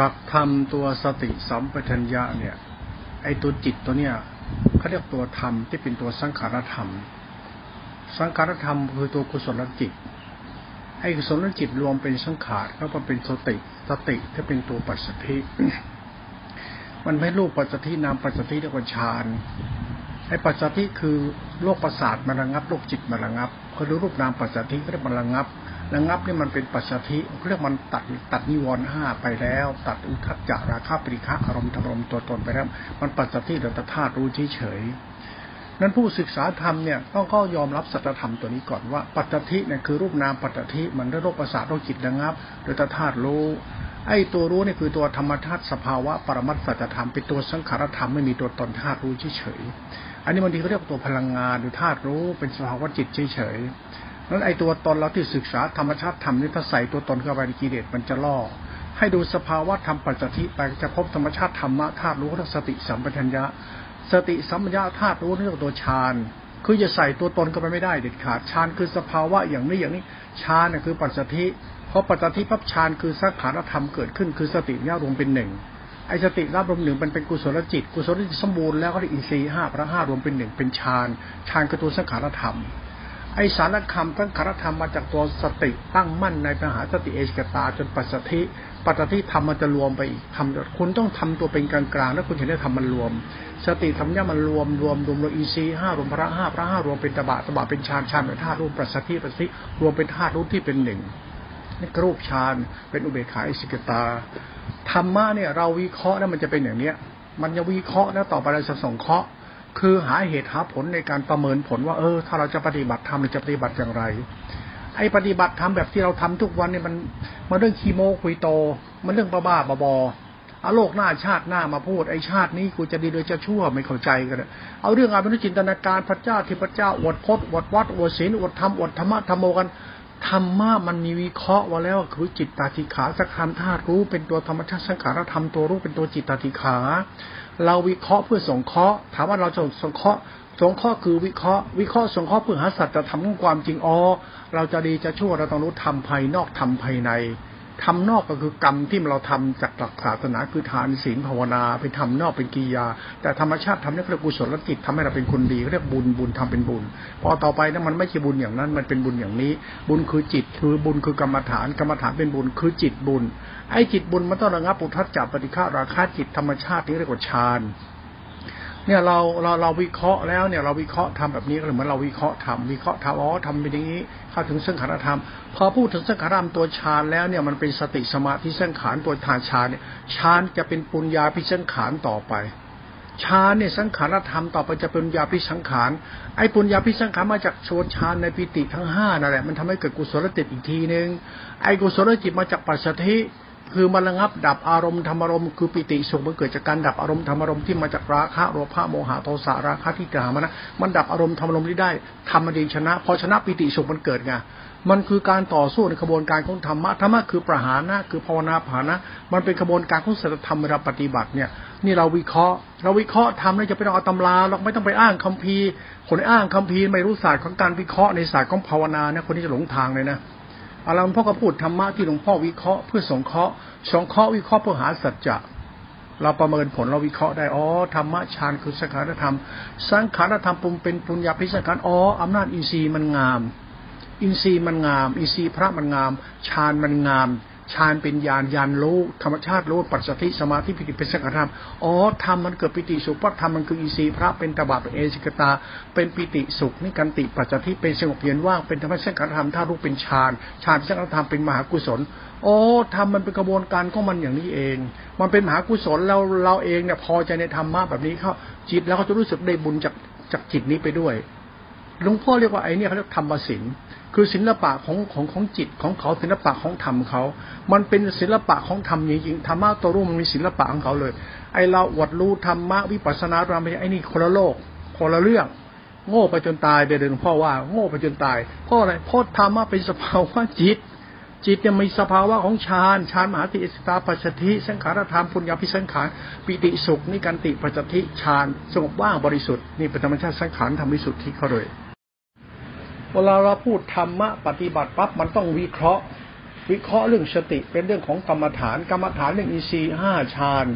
หลักธรรมตัวสติสัมปชัญญะเนี่ย ไอตัวจิตตัวเนี้ยเขาเรียกตัวธรรมที่เป็นตัวสังขารธรรม สังขารธรรมคือตัวกุศลจิต ไอกุศลจิตรวมเป็นสังขารแล้วมันเป็นสติ สติที่เป็นตัวปัจสถิมันไม่รูปปัจสถินามปัจสถิเรียกว่าฌานไอ้ปัจสถิคือโลกประสาทมันระงับโลกจิตมันระงับ คือรูปนามปัจสถิก็เรียกมันระงับระงับนี่มันเป็นปัจสถิเรียกมันตัดตัดนิวรณ์ห้าไปแล้ว ตัดอุทัจาราคาปริฆะอารมณ์ธรรมตัวตนไปแล้ว มันปัจสถิเดตธาตุรู้เฉยนั้นผู้ศึกษาธรรมเนี่ยต้องก็ยอมรับสัจธรรมตัวนี้ก่อนว่าปัจจทิเนี่ยคือรูปนามปัจจทิมันได้โรคประสาทโรคจิตระงับโดยธาตุรู้ไอ้ตัวรู้นี่คือตัวธรรมธาตุสภาวะปรมัตสัจธรรมเป็นตัวสังขารธรรมไม่มีตัวตนธาตุรู้เฉย อันนี้บางทีเขาเรียกตัวพลังงานหรือธาตุรู้เป็นสภาวะจิตเฉยๆนั้นไอตัวตนเราที่ศึกษาธรรมชาติธรรมนี่ถ้าใส่ตัวตนเข้าไปในกิเลสมันจะล่อ ให้ดูสภาวะธรรมปัจจิไปจะพบธรรมชาติธรรมะธาตุรู้ทัสติสัมปชัญญะ สติสัมปชัญญะธาตุรู้นี่ตัวฌานคือจะใส่ตัวตนเข้าไปไม่ได้เด็ดขาดฌานคือสภาวะอย่างนี้อย่างนี้ฌานเนี่ยคือปัจจิเพราะปัจจิพับฌานคือสังขารธรรมเกิดขึ้นคือสติเนี่ยรวมเป็นหนึ่ง ไอสติรับรวมหนึ่งมันเป็นกุศลจิต กุศลจิตสมบูรณ์แล้วก็ได้อินทรีย์ห้าพระห้ารวมเป็นหนึ่งเป็นฌานฌานคือตัวสังขารธรรม ไอสารคำทั้งคารธรรมมาจากตัวสติตั้งมั่นในปัญหาสติเอชกตาจนปัสสธิปัสสธิธรรมมันจะรวมไปอีกทำคุณต้องทำตัวเป็นกลางๆแล้วคุณจะได้ทำมันรวม สติธรรมเนี่ยมันรวมรวมรวมรวมอีซีห้ารวมพระห้าพระห้ารวมเป็นตบะตบะเป็นฌานฌานเป็นธาตุรูปปัสสธิปัสสธิรวมเป็นธาตุรูปที่เป็นหนึ่ง นี่รูปฌานเป็นอุเบกขาอิสิกตาธรรมะเนี่ยเราวิเคราะห์แล้วมันจะเป็นอย่างเนี้ย มันจะวิเคราะห์แล้วต่อไปเราจะส่งเคราะห์คือหาเหตุหาผลในการประเมินผลว่าเออ ถ้าเราจะปฏิบัติธรรมเราจะปฏิบัติอย่างไรไอ้ปฏิบัติธรรมแบบที่เราทำทุกวันเนี่ยมันมันเรื่องคีโมคุยโต มันเรื่องบ้าบ้าบอเอาโลกหน้าชาติหน้ามาพูดไอ้ชาตินี้กูจะดีโดยจะชั่วไม่เข้าใจกันเอาเรื่องอาเป็นจินตนาการพระเจ้าที่พระเจ้าอวดพจน์อวดวัดอวดศีลอวดธรรมอวดธรรมะธรรมโมกัน ธรรมะมันมีวิเคราะห์ว่าแล้วคือจิตตาธิขาสักคำธาตุรู้เป็นตัวธรรมชาติสังขารธรรมตัวรู้เป็นตัวจิตตาธิขา เราวิเคราะห์เพื่อสงเคราะห์ถามว่าเราจะสงเคราะห์สงเคราะห์คือวิเคราะห์วิเคราะห์สงเคราะห์เพื่อหาสัจธรรมของความจริงอ๋อเราจะดีจะชั่วเราต้องรู้ทำภายนอกทำภายใน ทำนอกก็คือกรรมที่เราทำจากหลักศาสนาคือทานศีลภาวนาไปทำนอกเป็นกิยา แต่ธรรมชาติทำนี่เรียกกุศลจิตทำให้เราเป็นคนดีเรียกบุญบุญทำเป็นบุญ พอต่อไปนั้นมันไม่ใช่บุญอย่างนั้นมันเป็นบุญอย่างนี้ บุญคือจิตคือบุญคือกรรมฐานกรรมฐานเป็นบุญคือจิตบุญไอ้จิตบุญมันต้องระงับปุถัจจับปฏิฆาราคาจิตธรรมชาติที่เรียกว่าฌาน เนี่ยเราเราเราวิเคราะห์แล้วเนี่ยเราวิเคราะห์ทำแบบนี้ก็เหมือนเราวิเคราะห์ทำวิเคราะห์ทำอ๋อทำเป็นอย่างนี้เข้าถึงสังขารธรรม พอพูดถึงสังขารธรรมตัวฌานแล้วเนี่ยมันเป็นสติสมาธิสังขารตัวทานฌานเนี่ยฌานจะเป็นปุญญาพิสังขารต่อไปฌานเนี่ยสังขารธรรมต่อไปจะเป็นญาพิสังขารไอ้ปุญญาพิสังขารมาจากโชนฌานในปิติทั้งห้านั่นแหละมันทำให้เกิดกุศลจิตอีกทีหนึ่งไอ้กุศลจิตมาจากปัจสัทธิ คือมันระงับดับอารมณ์ธรรมอารมณ์คือปิติสุขมันเกิดจากการดับอารมณ์ธรรมอารมณ์ที่มาจากราคะโลภะโมหะโทสะราคะที่กล่าวมานะมันดับอารมณ์ธรรมอารมณ์ที่ได้ทำมันดีชนะ พอชนะปิติสุขมันเกิดไงมันคือการต่อสู้ในกระบวนการของธรรมะธรรมะคือประหารนะคือภาวนาผานะ มันเป็นกระบวนการของศีลธรรมเวลาปฏิบัติเนี่ยนี่เราวิเคราะห์ เราวิเคราะห์ทำแล้วจะไปต้องเอาตำราเราไม่ต้องไปอ้างคัมภีร์คนอ้างคัมภีร์ไม่รู้ศาสตร์ของการวิเคราะห์ในศาสตร์ของภาวนาเนี่ยคนนี้จะหลงทางเลยนะ อาลวงพ่อก็พูดธรรมะที่หลวงพ่อวิเคราะห์เพื่อสงเคราะห์สงเคราะห์วิเคราะห์เพื่อหาสัจจะเราประเมินผลเราวิเคราะห์ได้ อ๋อ ธรรมะฌานคือสังขารธรรม สังขารธรรมปุ่มเป็นปุญญาพิสังขาร อ๋อ อำนาจอินทรีย์มันงาม อินทรีย์มันงาม อินทรีย์พระมันงาม ฌานมันงาม ฌานเป็นญาณญาณรู้ธรรมชาติรู้ปัจสติสมาธิปิติเป็นสังขารธรรมอ๋อธรรมมันเกิดปิติสุขปัจธรรมมันคืออินทรีย์พระเป็นตบะเป็นเอสิกตา เป็นปิติสุขนี่กันติปัจจทิเป็นสงบเย็นว่างเป็นธรรมสังขารธรรมถ้ารู้เป็นฌานฌานสังขารธรรมเป็นมหากุศลโอ้ทำมันเป็นกระบวนการของมันอย่างนี้เอง มันเป็นมหากุศลเราเราเองเนี่ยพอใจในธรรมะแบบนี้เขาจิตแล้วก็จะรู้สึกได้บุญจากจากจิตนี้ไปด้วยหลวงพ่อเรียกว่าไอ้นี่เขาเรียกธรรมศิล คือศิลปะของของของจิตของเขาศิลปะของธรรมเขา มันเป็นศิลปะของธรรมจริงๆธรรมะตัวรู้มันมีศิลปะของเขาเลย ไอเราอวดรู้ธรรมะวิปัสสนาธรรมไอ้นี่คนละโลกคนละเรื่อง โง่ไปจนตายไปเดินพ่อว่า โง่ไปจนตายเพราะอะไรเพราะธรรมะเป็นสภาวะจิต จิตเนี่ยมีสภาวะของฌานฌานมหาติสตาปัจจทิสังขารธรรมปุญญาพิสังขารปิติสุขนิการติปัจจทิฌานสงบว่างบริสุทธิ์นี่เป็นธรรมชาติสังขารธรรมวิสุทธิ์ที่เขาเลย เวลาเราพูดธรรมะปฏิบัติปั๊บมันต้องวิเคราะห์ วิเคราะห์เรื่องสติเป็นเรื่องของกรรมฐาน กรรมฐานเรื่องอินทรีย์ห้าฌาน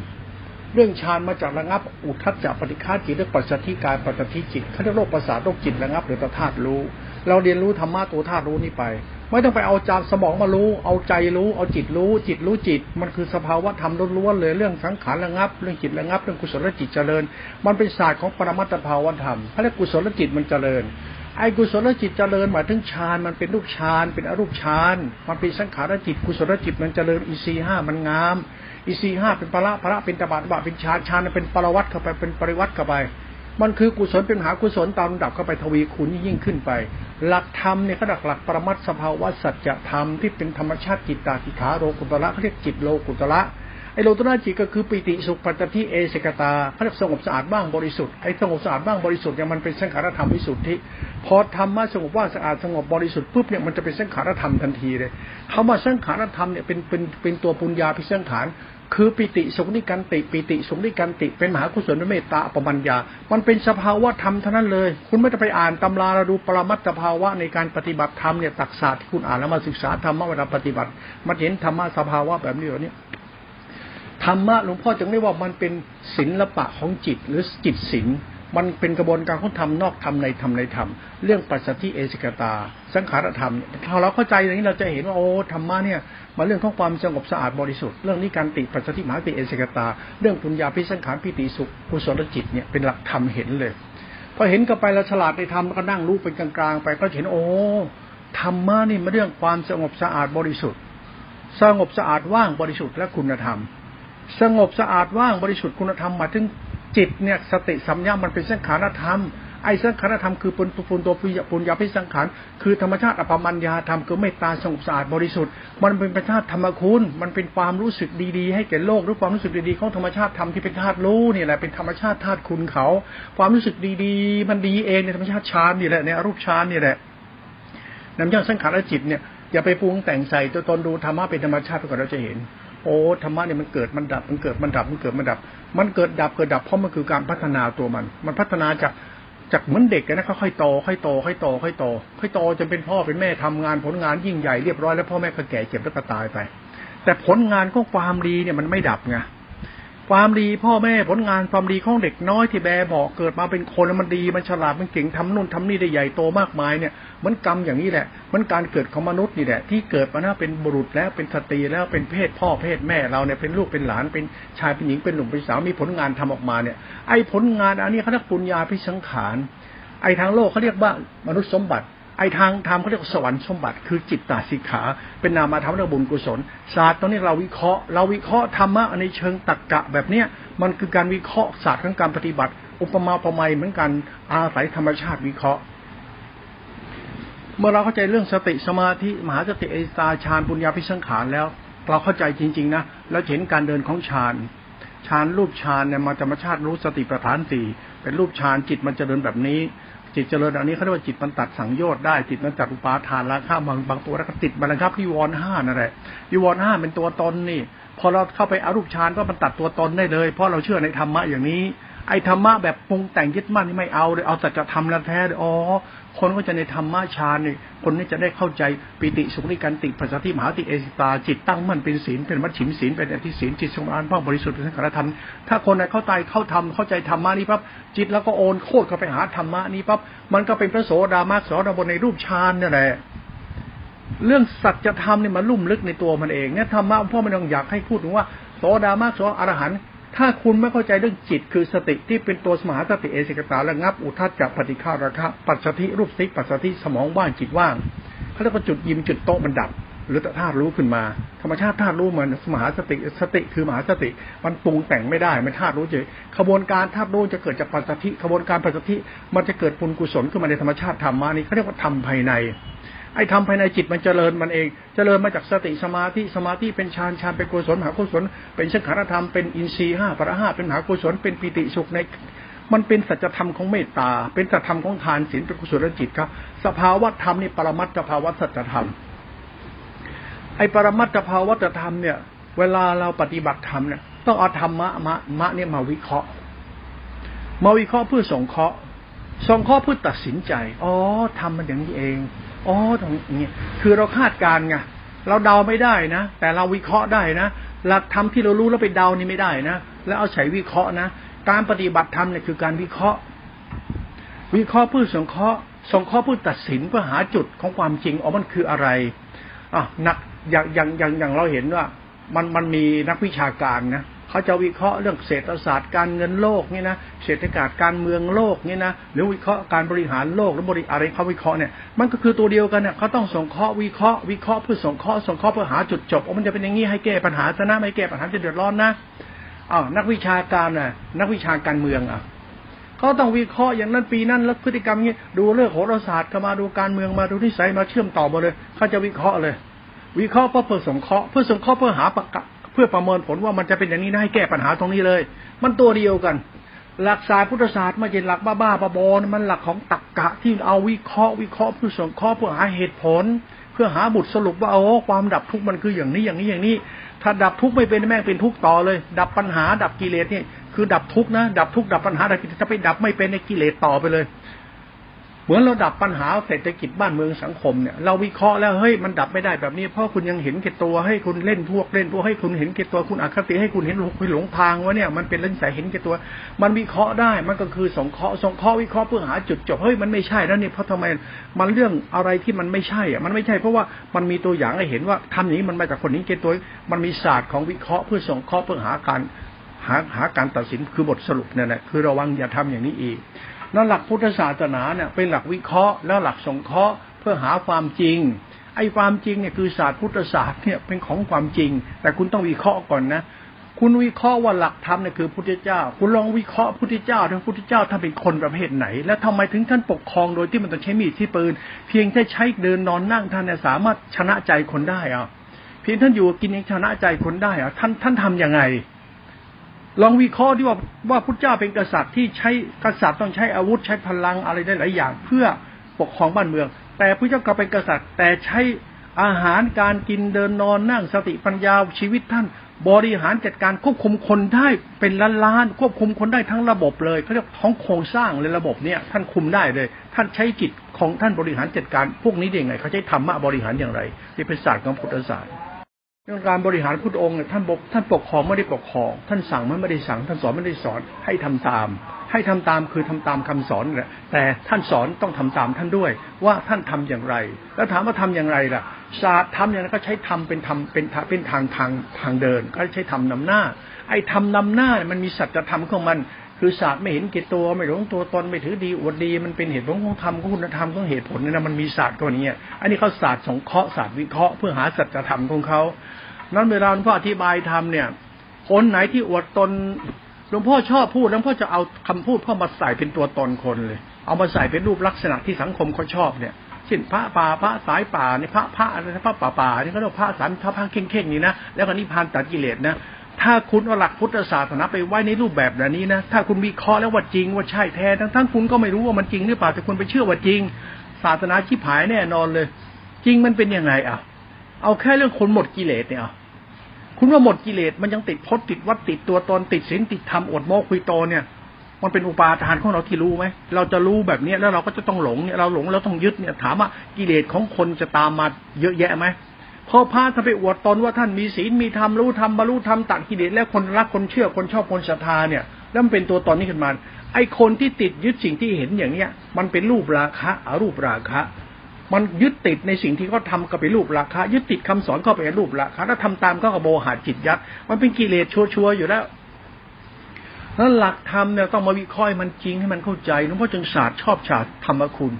เรื่องฌานมาจากระงับอุทัศจักปฏิฆาจิตเรื่องปัจจัติกายปัจจัติจิตเขาเรียกโรคประสาทโรคจิตระงับหรือตธาตุรู้ เราเรียนรู้ธรรมะตัวธาตุรู้นี่ไป ไม่ต้องไปเอาจามสมองมารู้ เอาใจรู้ เอาจิตรู้ จิตรู้จิต มันคือสภาวะธรรมล้วนๆเลยเรื่องสังขารระงับ เรื่องจิตระงับ เรื่องกุศลจิตเจริญ มันเป็นศาสตร์ของปรมัตถภาวธรรมเขาเรียกกุศลจิตมันเจริญ ไอ้กุศลจิตเจริญหมายถึงฌานมันเป็นรูปฌานเป็นอรูปฌานมันเป็นสังขารจิตกุศลจิตมันเจริญอีซีห้ามันงามอีซีห้าเป็นพระพระเป็นตบะตบะเป็นฌานฌานเป็นปรวัตเข้าไปเป็นปริวัติเข้าไป มันคือกุศลเป็นหากุศลตามลำดับเข้าไปทวีคูณยิ่งขึ้นไป หลักธรรมเนี่ยเขาหลักหลักปรมัตสภาวะสัจธรรมที่เป็นธรรมชาติจิตตาติขาโรกุตระเขาเรียกจิตโลกุตระ ไอโลตุนาจิตก็คือปิติสุขปัจจทิเอสกตาเขาเรียกสงบสะอาดบ้างบริสุทธิ์ไอสงบสะอาดบ้างบริสุทธิ์เนี่ยมันเป็นสังขารธรรมวิสุทธิพอธรรมะสงบว่าสะอาดสงบบริสุทธิ์ปุ๊บเนี่ยมันจะเป็นสังขารธรรมทันทีเลยคำว่าสังขารธรรมเนี่ยเป็นเป็นเป็นตัวปุญญาพิสังขารคือปิติสุขนิกันติปิติสุขนิกันติเป็นมหากุศลเมตตาปมัญญา มันเป็นสภาวะธรรมเท่านั้นเลย คุณไม่ต้องไปอ่านตำราเราดูปรมัตถภาวะในการปฏิบัติธรรมเนี่ยตักศาสตร์ที่คุณอ่านแล้วมาศึกษาธรรมะเวลาปฏิบัติมาเห็นธรรมะสภาวะแบบนี้เหล่านี้ ธรรมะหลวงพ่อจึงเรียกว่ามันเป็นศิละปะของจิตหรือจิตศิลมันเป็นกระบวนการของธรรมนอกธรรมในธรรมในธรรม เรื่องปัจจัติเอสิกตา สังขารธรรมถ้าเราเข้าใจอย่างนี้เราจะเห็นว่าโอ้ธรรมะเนี่ยมาเรื่องของความสงบสะอาดบริสุทธิ์เรื่องนี้การติปัจจัติมหาติเอสิกตา เรื่องปุญญาพิสังขารพิติสุขกุศลจิตเนี่ยเป็นหลักธรรมเห็นเลยพอเห็นก็ไปเราฉลาดในธรรมก็นั่งรู้เป็นกลางๆไปก็เห็นโอ้ธรรมะนี่มาเรื่องความสงบสะอาดบริสุทธิ์สงบสะอาดว่างบริสุทธิ์และคุณธรรม สงบสะอาดว่างบริสุทธิ์คุณธรรมมาถึงจิตเนี่ยสติสัมยามันเป็นสังขารธรรมไอ้สังขารธรรมคือปุณปุณตัวปุญญปุญญาพิสังขารคือธรรมชาติอภมัญญาธรรมคือเมตตาสงบสะอาดบริสุทธิ์ มันเป็นประชาติธรรมคุณ มันเป็นความรู้สึกดีๆ ให้แก่โลกหรือความรู้สึกดีๆของธรรมชาติธรรมที่เป็นธาตุรู้นี่แหละเป็นธรรมชาติธาตุคุณเขา ความรู้สึกดีๆ มันดีเองในธรรมชาติฌานนี่แหละในอรูปฌานนี่แหละน้ำยาสังขารจิตเนี่ยอย่าไปปรุงแต่งใส่ตัวตนดูธรรมะเป็นธรรมชาติก่อนเราจะเห็น โอ้ธรรมะเนี่ยมันเกิดมันดับ มันเกิดมันดับมันเกิดมันดับ มันเกิดดับเกิดดับเพราะมันคือการพัฒนาตัวมัน มันพัฒนาจากจากเหมือนเด็กนะค่อยๆโตค่อยโตค่อยโตค่อยโตค่อยโตจนเป็นพ่อเป็นแม่ทำงานผลงานยิ่งใหญ่เรียบร้อยแล้วพ่อแม่ก็แก่เจ็บแล้วก็ตายไป แต่ผลงานของความดีเนี่ยมันไม่ดับไง ความดีพ่อแม่ผลงานความดีของเด็กน้อยที่แบบอกเกิดมาเป็นคนแล้วมันดีมันฉลาดมันเก่งทำนู่นทำนี่ได้ใหญ่โตมากมายเนี่ยมันกรรมอย่างนี้แหละมันการเกิดของมนุษย์นี่แหละที่เกิดมาหน้าเป็นบุรุษแล้วเป็นสตรีแล้วเป็นเพศพ่อเพศแม่เราเนี่ยเป็นลูกเป็นหลานเป็นชายเป็นหญิงเป็นหนุ่มเป็นสาวมีผลงานทำออกมาเนี่ยไอ้ผลงานอันนี้เขาเรียกปุญญาพิสังขารไอ้ทางโลกเขาเรียกว่ามนุษย์สมบัติ อ้ทางธรรมเขาเรียกสวรรค์สมบัติ คือจิตตาสิกขา เป็นนามธรรมเรื่องบุญกุศล ศาสตร์ตรงนี้เราวิเคราะห์เราวิเคราะห์ธรรมะในเชิงตรรกะแบบเนี้ยมันคือการวิเคราะห์ศาสตร์ของการปฏิบัติ อุปมาประไมยเหมือนกันอาศัยธรรมชาติวิเคราะห์ เมื่อเราเข้าใจเรื่องสติสมาธิมหาสติเอตาฌานปุญญาพิสังขารแล้ว เราเข้าใจจริง ๆ นะแล้วเห็นการเดินของฌานฌานรูปฌานเนี่ยมาธรรมชาติรู้สติประธานสี่เป็นรูปฌานจิตมันจะเดินแบบนี้ จิตเจริญอันนี้เขาเรียกว่าจิตมันตัดสังโยชน์ได้จิตมันตัดอุปาทานราคะบางบางตัวแล้วก็ติดมันครับที่วอนห้านั่นแหละที่วอนห้าเป็นตัวตนนี่ พอเราเข้าไปอารูปฌานก็มันตัดตัวตนได้เลย เพราะเราเชื่อในธรรมะอย่างนี้ไอ้ธรรมะแบบปรุงแต่งยึดมั่นนี่ไม่เอาเลยเอาสัจธรรมแล้วแท้เลยอ๋อ คนก็จะในธรรมะฌานนี่ยคนนี้จะได้เข้าใจปิติสุขนิการติปัสสติมหาติเอสิตา จิตตั้งมั่นเป็นศีลเป็นมัชฉิมศีลเป็นอธิศีลจิตสมานพ่อบริสุทธิ์เป็นสังขารธรรมถ้าคนไหนเข้าใจเข้าทำเข้าใจธรรมะนี้ปั๊บจิตแล้วก็โอนโคตรเข้าไปหาธรรมะนี้ปั๊บมันก็เป็นพระโสดามาสโสดาบนในรูปฌานนี่แหละเรื่องสัจธรรมเนี่ยมันลุ่มลึกในตัวมันเองเนี่ยธรรมะพ่อไม่ต้องอยากให้พูดถึงว่าโสดามาสโสอรหันต์ ถ้าคุณไม่เข้าใจเรื่องจิตคือสติที่เป็นตัวสมหาสติเอสิกตาและงับอุทัศจักปฏิฆาระคะปัจสติรูปสิปัจสติสมองว่างจิตว่างเขาเรียกว่าจุดยิมจุดโตมันดับ หรือธาตุรู้ขึ้นมา ธรรมชาติธาตุรู้มันสมหาสติสติคือมหาสติ มันปรุงแต่งไม่ได้ไม่ธาตุรู้เฉยขบวนการธาตุรู้จะเกิดจากปัจสติขบวนการปัจสติมันจะเกิดปุญกุศลขึ้นมาในธรรมชาติธรรมานี้เขาเรียกว่าธรรมภายใน ไอ้ทำภายในจิตมันเจริญมันเอง เจริญมาจากสติสมาธิสมาธิเป็นฌานฌานเป็นกุศลมหากุศลเป็นสังขารธรรมเป็นอินทรีย์ห้าพระห้าเป็นมหากุศลเป็นปิติสุขในมันเป็นสัจธรรมของเมตตา เป็นสัจธรรมของทานศีลเป็นกุศลจิตครับ สภาวะธรรมนี่ปรมัตถภาวะสัจธรรม ไอ้ปรมัตถภาวะธรรมเนี่ย เวลาเราปฏิบัติธรรมเนี่ยต้องเอาธรรมะมะมะเนี่ยมาวิเคราะห์ มาวิเคราะห์เพื่อสงเคราะห์สงเคราะห์เพื่อตัดสินใจ อ๋อทำมันอย่างนี้เอง อ๋อตรงนี้คือเราคาดการไงเราเดาไม่ได้นะ แต่เราวิเคราะห์ได้นะ หลักธรรมที่เรารู้แล้วไปเดานี่ไม่ได้นะ แล้วเอาใช้วิเคราะห์นะ การปฏิบัติธรรมเนี่ยคือการวิเคราะห์ วิเคราะห์เพื่อสงเคราะห์สงเคราะห์เพื่อตัดสินเพื่อหาจุดของความจริงอ๋อมันคืออะไรอะนักอย่างอย่างอย่างอย่างเราเห็นว่า มันมันมีนักวิชาการนะ เขาจะวิเคราะห์เรื่องเศรษฐศาสตร์การเงินโลกนี่นะเศรษฐศาสตร์การเมืองโลกนี่นะหรือวิเคราะห์การบริหารโลกหรือบริอะไรเขาวิเคราะห์เนี่ยมันก็คือตัวเดียวกันเนี่ยเขาต้องส่งเคราะห์วิเคราะห์วิเคราะห์เพื่อส่งเคราะห์ส่งเคราะห์เพื่อหาจุดจบว่ามันจะเป็นอย่างนี้ให้แก้ปัญหาซะนะไม่แก้ปัญหาจะเดือดร้อนนะอ้าวนักวิชาการน่ะนักวิชาการเมืองอะเขาต้องวิเคราะห์อย่างนั้นปีนั้นแล้วพฤติกรรมนี้ดูเรื่องโหราศาสตร์ก็มาดูการเมืองมาดูนิสัยมาเชื่อมต่อมาเลยเขาจะวิเคราะห์เลย วิเคราะห์เพื่อส่งเคราะห์เพื่อสงเคราะห์เพื่อหาป เพื่อประเมินผลว่ามันจะเป็นอย่างนี้นะให้แก้ปัญหาตรงนี้เลย มันตัวเดียวกัน หลักศาสตร์พุทธศาสตร์ไม่ใช่หลักบ้าๆบอมันหลักของตรรกะที่เอาวิเคราะห์วิเคราะห์เพื่อส่งข้อเพื่อหาเหตุผล เพื่อหาบุตรสรุปว่าโอ้ความดับทุกข์มันคืออย่างนี้อย่างนี้อย่างนี้ ถ้าดับทุกข์ไม่เป็นแม่งเป็นทุกข์ต่อเลย ดับปัญหาดับกิเลสนี่คือดับทุกข์นะดับทุกข์ดับปัญหาดับกิเลสจะไปดับไม่เป็นในกิเลสต่อไปเลย เหมือนเราดับปัญหาเศรษฐกิจบ้านเมืองสังคมเนี่ยเราวิเคราะห์แล้วเฮ้ยมันดับไม่ได้แบบนี้ เพราะคุณยังเห็นเกตตัวให้คุณเล่นพวกเล่นพวกให้คุณเห็นเกตตัวคุณอคติให้คุณเห็นคุณหลงทางว่าเนี่ยมันเป็นเรื่องสายเห็นเกตตัว มันวิเคราะห์ได้มันก็คือสงเคราะห์สงเคราะห์วิเคราะห์เพื่อหาจุดจบเฮ้ยมันไม่ใช่แล้วเนี่ยเพราะทำไมมันเรื่องอะไรที่มันไม่ใช่อะมันไม่ใช่เพราะว่ามันมีตัวอย่างให้เห็นว่าทำอย่างนี้มันมาจากคนนี้เกตตัว มันมีศาสตร์ของวิเคราะห์เพื่อสงเคราะห์เพื่อหาการหาหาการตัดสินคือบทสรุปเนี่ยแหละคือระวังอย่าทำอย่างนี้อีก นั่นหลักพุทธศาสนาเนี่ยเป็นหลักวิเคราะห์ แล้วหลักสงเคราะห์เพื่อหาความจริง ไอ้ความจริงเนี่ยคือศาสตร์พุทธศาสตร์เนี่ยเป็นของความจริง แต่คุณต้องวิเคราะห์ก่อนนะ คุณวิเคราะห์ว่าหลักธรรมเนี่ยคือพุทธเจ้า คุณลองวิเคราะห์พุทธเจ้าทั้งพุทธเจ้าท่านเป็นคนประเภทไหน และทำไมถึงท่านปกครองโดยที่มันต้องใช้มีดที่ปืน เพียงแค่ใช้เดินนอนนั่งท่านเนี่ยสามารถชนะใจคนได้อะเพียงท่านอยู่กินยังชนะใจคนได้อะท่านท่านทำยังไง ลองวิเคราะห์ที่ว่าว่าพุทธเจ้าเป็นกษัตริย์ที่ใช้กษัตริย์ต้องใช้อาวุธใช้พลังอะไรได้หลายอย่าง เพื่อปกครองบ้านเมือง แต่พระเจ้าก็เป็นกษัตริย์ แต่ใช้อาหารการกินเดินนอนนั่งสติปัญญาชีวิตท่าน บริหารจัดการควบคุมคนได้เป็นล้านล้านควบคุมคนได้ทั้งระบบเลยเขาเรียกท้องโครงสร้างเลยระบบเนี่ยท่านคุมได้เลย ท่านใช้จิตของท่านบริหารจัดการพวกนี้ได้ยังไงเขาใช้ธรรมะบริหารอย่างไรที่เป็นศาสตร์ของพุทธศาสตร์ เรื่องการบริหารพุทธองค์ท่านบกท่านปกครองไม่ได้ปกครอง ท่านสั่งไม่ได้สั่ง ท่านสอนไม่ได้สอนให้ทำตาม ให้ทำตามคือทำตามคำสอนแหละแต่ท่านสอนต้องทำตามท่านด้วย ว่าท่านทำอย่างไร แล้วถามว่าทำอย่างไรล่ะศาสตร์ทำอย่างนั้นก็ใช้ทำเป็นทำเป็นเป็นทางทางทางเดิน ก็ใช้ทำนำหน้า ไอ้ทำนำหน้ามันมีสัจธรรมของมันคือศาสตร์ไม่เห็นเกตตัวไม่หลงตัวตนไม่ถือดีอวดดี มันเป็นเหตุผลของธรรมของคุณธรรมของเหตุผลเนี่ยนะมันมีศาสตร์ตัวนี้อันนี้เขาศาสตร์สงเคราะห์ศาสตร์วิเคราะห์เพื่อหาสัจธรรมของเขา นั้นเวลาหลวงพ่ออธิบายธรรมเนี่ย คนไหนที่อวดตนหลวงพ่อชอบพูดหลวงพ่อจะเอาคำพูดเข้ามาใส่เป็นตัวตนคนเลย เอามาใส่เป็นรูปลักษณะที่สังคมเขาชอบเนี่ยเช่นพระป่าพระสายป่าเนี่ยพระพระอะไรพระป่าป่านี่ก็เรียกพระสันพระพังเข่งๆนี่นะแล้วก็นิพพานตัดกิเลสนะถ้าคุณเอาหลักพุทธศาสนาไปไว้ในรูปแบบแบบนี้นะ ถ้าคุณวิเคราะห์แล้วว่าจริงว่าใช่แท้ ทั้งทั้งคุณก็ไม่รู้ว่ามันจริงหรือเปล่า แต่คุณไปเชื่อว่าจริง ศาสนาชิบหายแน่นอนเลย จริงมันเป็นยังไงอะ เอาแค่เรื่องคนหมดกิเลสเนี่ยอะ คุณว่าหมดกิเลสมันยังติดพจน์ติดวัดติดตัวตนติดศีลติดธรรมอดโมคุยโตเนี่ย มันเป็นอุปาทานของเราที่รู้ไหมเราจะรู้แบบนี้แล้วเราก็จะต้องหลงเนี่ยเราหลงเราต้องยึดเนี่ยถามว่ากิเลสของคนจะตามมาเยอะแยะไหมพอพระถ้าไปอวดตนว่าท่านมีศีลมีธรรมรู้ธรรมบรรลุธรรมตัดกิเลสแล้วคนรักคนเชื่อคนชอบคนศรัทธาเนี่ยแล้วมันเป็นตัวตนนี้ขึ้นมาไอคนที่ติดยึดสิ่งที่เห็นอย่างเนี้ย มันเป็นรูปราคะอารูปราคะ มันยึดติดในสิ่งที่เขาทาก็ไปรูปราคายึดติดคำสอนก็ไปรูปราคาถ้าทำตามก็กระโบหาจิตยัดมันเป็นกิเลสชัวร์อยู่แล้วแล้วหลักธรรมเนี่ยต้องมาวิเคราะห์มันจริงให้มันเข้าใจหลวงพ่อจึงศาสตร์ชอบศาสตร์ธรรมคุณ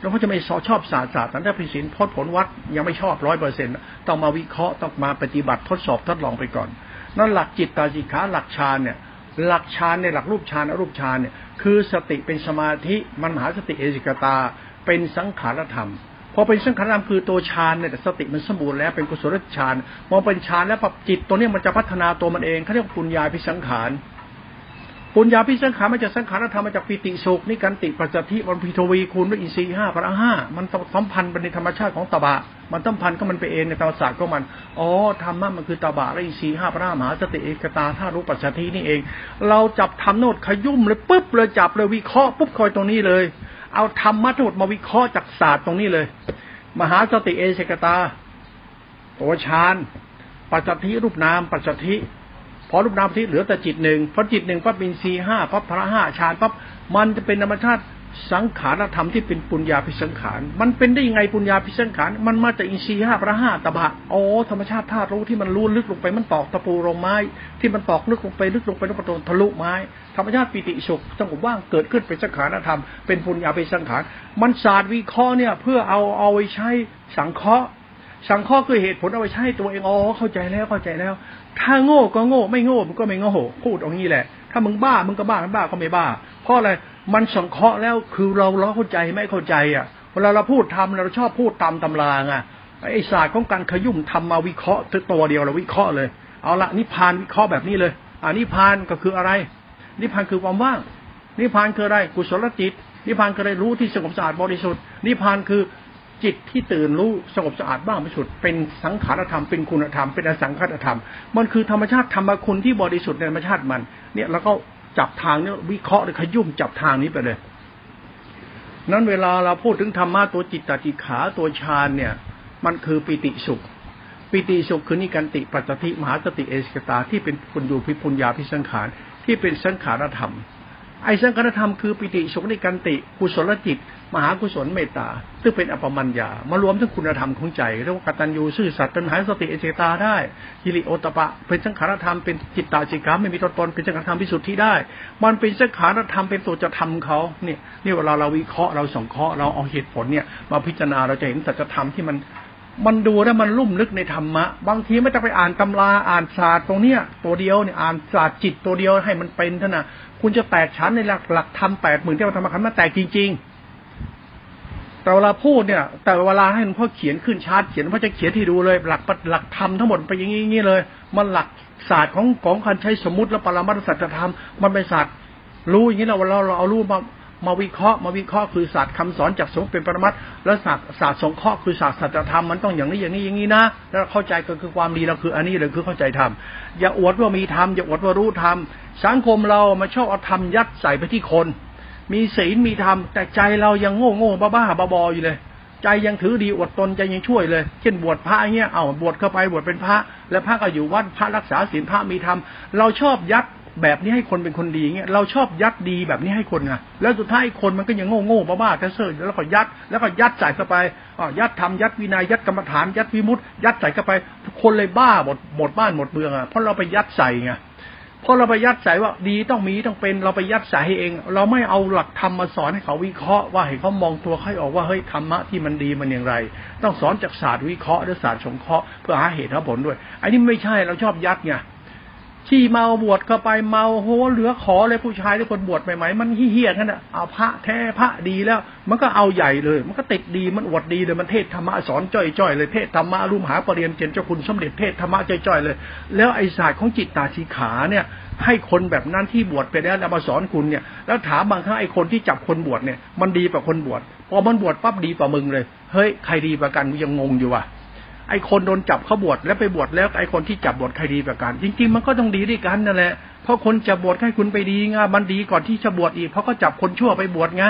หลวงพ่อจะไม่สอชอบศาสตร์ศาสตร์แต่ถ้าพิสินพจน์ผลวัดยังไม่ชอบร้อยเปอร์เซ็นต์ต้องมาวิเคราะห์ต้องมาปฏิบัติทดสอบทดลองไปก่อนนั่นหลักจิตตาจิขาหลักฌานเนี่ยหลักฌานในหลักรูปฌานอรูปฌานเนี่ยคือสติเป็นสมาธิมันมหาสติเอสิกตา เป็นสังขารธรรม อเป็นสังขารธรรมคือตัวฌานเนี่ยสติมันสมบูรณ์แล้วเป็นกุศลฌานมองเป็นฌานแล้วปรับจิตตัวนี้มันจะพัฒนาตัวมันเองเขาเรียกปุญญาพิสังขารปุญญาพิสังขารมาจากสังขารธรรมมาจากปิติสุขนี่กันติปัจจทิวันพิทวีคูณด้วยอินทรีย์ห้าพระห้ามันสัมพันธ์เป็นในธรรมชาติของตบะ มันสัมพันธ์ก็มันไปเองในธรรมศาสตร์ก็มันอ๋อธรรมะมันคือตบะและอินทรีย์ห้าพระห้ามหาสติเอกตาท่ารู้ปัจจทินี่เอง เราจับทำโนดขยุ่มเลยปุ๊บเลยจับเลยวิเคราะห์ปุ๊บคอยตรงนี้เลย เอาธรรมะทั้งหมดมาวิเคราะห์จากศาสตร์ตรงนี้เลย มหาสติเอเชกตาโอชานปัจจทิรูปนามปัจจทิพอรูปนามที่เหลือแต่จิตหนึ่งพอจิตหนึ่งปั๊บมีสีห้าปั๊บพระห้าฌานปั๊บมันจะเป็นธรรมชาติ สังขารธรรมที่เป็นปุญญาพิสังขาร มันเป็นได้ยังไงปุญญาพิสังขาร มันมาจากอินทรีย์ห้าพระห้าตบะโอ้ธรรมชาติธาตุรู้ที่มันรู้ลึกลงไปมันตอกตะปูลงไม้ ที่มันตอกลึกลงไปลึกลงไปลงไปทะลุไม้ ธรรมชาติปิติสุขสงบว่างเกิดขึ้นเป็นสังขารธรรม เป็นปุญญาพิสังขาร มันศาสตร์วิเคราะห์เนี่ยเพื่อเอาเอาไว้ใช้สังเคราะห์ สังเคราะห์คือเหตุผลเอาไว้ใช้ตัวเองอ๋อเข้าใจแล้วเข้าใจแล้ว ถ้าโง่ก็โง่ไม่โง่มันก็ไม่โง่พูดอย่างนี้แหละ ถ้ามึงบ้ามึงก็บ้าบ้าก็ไม่บ้า เพราะอะไร มันสังเคราะห์แล้วคือเราเราเข้าใจไม่เข้าใจอะเวลาเราพูดทำเราชอบพูดตามตำราไงไอ้ศาสตร์ของการขยุ่มทำมาวิเคราะห์ตัวเดียวเราวิเคราะห์เลย เอาละนิพพานวิเคราะห์แบบนี้เลยอ่านิพพานก็คืออะไร นิพพานคือความว่าง นิพพานคืออะไรกุศลจิต นิพพานคืออะไรรู้ที่สงบสะอาดบริสุทธิ์ นิพพานคือจิตที่ตื่นรู้สงบสะอาดบ้างบริสุทธิ์เป็นสังขารธรรมเป็นคุณธรรมเป็นอสังขารธรรม มันคือธรรมชาติธรรมคุณที่บริสุทธิ์ในธรรมชาติมัน เนี่ยแล้วก็ จับทางเนี้ยวิเคราะห์เลยขยุ่มจับทางนี้ไปเลย นั้นเวลาเราพูดถึงธรรมะตัวจิตตจิขาตัวฌานเนี่ย มันคือปิติสุข ปิติสุขคือนิการติปัจจติมหาสติเอสกตาที่เป็นปุญญูพิปุญญาพิสังขารที่เป็นสังขารธรรมไอ้สังขารธรรมคือปิติสุขนิการติกุศลจิต มหากุศลเมตตา ซึ่งเป็นอปมัญญามารวมทั้งคุณธรรมของใจเรียกว่ากตัญญูซื่อสัตย์เป็นมหาสติเอเจตาได้ฮิริโอตปะ เป็นสังขารธรรมเป็นจิตตาจิกาไม่มีตัวตนเป็นสังขารธรรมพิสุทธิได้ มันเป็นสังขารธรรมเป็นตัวจะทำเขาเนี่ยนี่เวลาเราวิเคราะห์เราสังเคราะห์เราเอาเหตุผลเนี่ย มาพิจารณาเราจะเห็นสัจธรรมที่มันมันดูแล้วมันลุ่มลึกในธรรมะ บางทีไม่ต้องไปอ่านตำราอ่านศาสตร์ตรงเนี้ย ตัวเดียวเนี่ยอ่านศาสตร์จิตตัวเดียวให้มันเป็นเท่านั้นคุณจะแตกชั้นในหลักหลักธรรมแปดหมื่นที่เราทำมาคันมาแตกจริง ๆ แต่เวลาพูดเนี่ย แต่เวลาให้หลวงพ่อเขียนขึ้นชาร์ตเขียนพ่อจะเขียนที่ดูเลย หลักหลักธรรมทั้งหมดไปอย่างนี้เลย มันหลักศาสตร์ของของการใช้สมมติและปรมัตสัจธรรมมันเป็นศาสตร์รู้อย่างนี้เราเราเราเอารู้มามาวิเคราะห์มาวิเคราะห์คือศาสตร์คำสอนจากสงฆ์เป็นปรมัตและศาสตร์ศาสตร์สงเคราะห์คือศาสตร์สัจธรรมมันต้องอย่างนี้อย่างนี้อย่างนี้นะแล้วเข้าใจก็คือความดีเราคืออันนี้เลยคือเข้าใจธรรมอย่าอวดว่ามีธรรมอย่าอวดว่ารู้ธรรมสังคมเรามาชอบเอาธรรมยัดใส่ไปที่คน มีศีลมีธรรมแต่ใจเรายังโง่โง่บ้าบ้าบออยู่เลย ใจยังถือดีอดตนใจยังช่วยเลย เช่นบวชพระเงี้ยเอาบวชเข้าไปบวชเป็นพระ แล้วพระก็อยู่วัดพระรักษาศีลพระมีธรรมเราชอบยัดแบบนี้ให้คนเป็นคนดีเงี้ยเราชอบยัดดีแบบนี้ให้คนไงแล้วสุดท้ายคนมันก็ยังโง่โง่บ้าบ้าเซ่อแล้วก็ยัดแล้วก็ยัดใส่เข้าไปอ๋อยัดทำยัดวินัยยัดกรรมฐานยัดวิมุตยัดใส่เข้าไป คนเลยบ้าหมดหมดบ้านหมดเมืองอะเพราะเราไปยัดใส่ไง เพราะเราไปยัดใส่ว่าดีต้องมีต้องเป็นเราไปยัดใส่ให้เอง เราไม่เอาหลักธรรมมาสอนให้เขาวิเคราะห์ว่าให้เขามองตัวเขาออกว่าเฮ้ยธรรมะที่มันดีมันอย่างไร ต้องสอนจากศาสตร์วิเคราะห์หรือศาสตร์สงเคราะห์เพื่อหาเหตุหาผลด้วย อันนี้ไม่ใช่เราชอบยัดไง ที่เมาบวชเข้าไปเมาโหเหลือขอเลยผู้ชายทุกคนบวชใหม่ๆมันเฮี้ยกันอะเอาพระแท้พระดีแล้ว มันก็เอาใหญ่เลย มันก็ติดดีมันอวดดีเลยมันเทศธรรมะสอนจ้อยๆเลยเทศธรรมะรุ่มหาปรริญญาเจ้าคุณสมเด็จเทศธรรมะจ้อยๆเลย แล้วไอศาสตร์ของจิตตาสีขาเนี่ย ให้คนแบบนั้นที่บวชไปแล้วมาสอนคุณเนี่ย แล้วถามบางครั้งไอคนที่จับคนบวชเนี่ยมันดีกว่าคนบวชพอมันบวชปั๊บดีกว่ามึงเลยเฮ้ยใครดีกว่ากันกูยังงงอยู่ว่ะ ไอ้คนโดนจับเขาบวชแล้วไปบวชแล้วไอ้คนที่จับบวชใครดีกว่ากัน จริง ๆ มันก็ต้องดีด้วยกันนั่นแหละเพราะคนจะบวชให้คุณไปดีไงมันดีก่อนที่จะบวชอีกเพราะก็จับคนชั่วไปบวชไง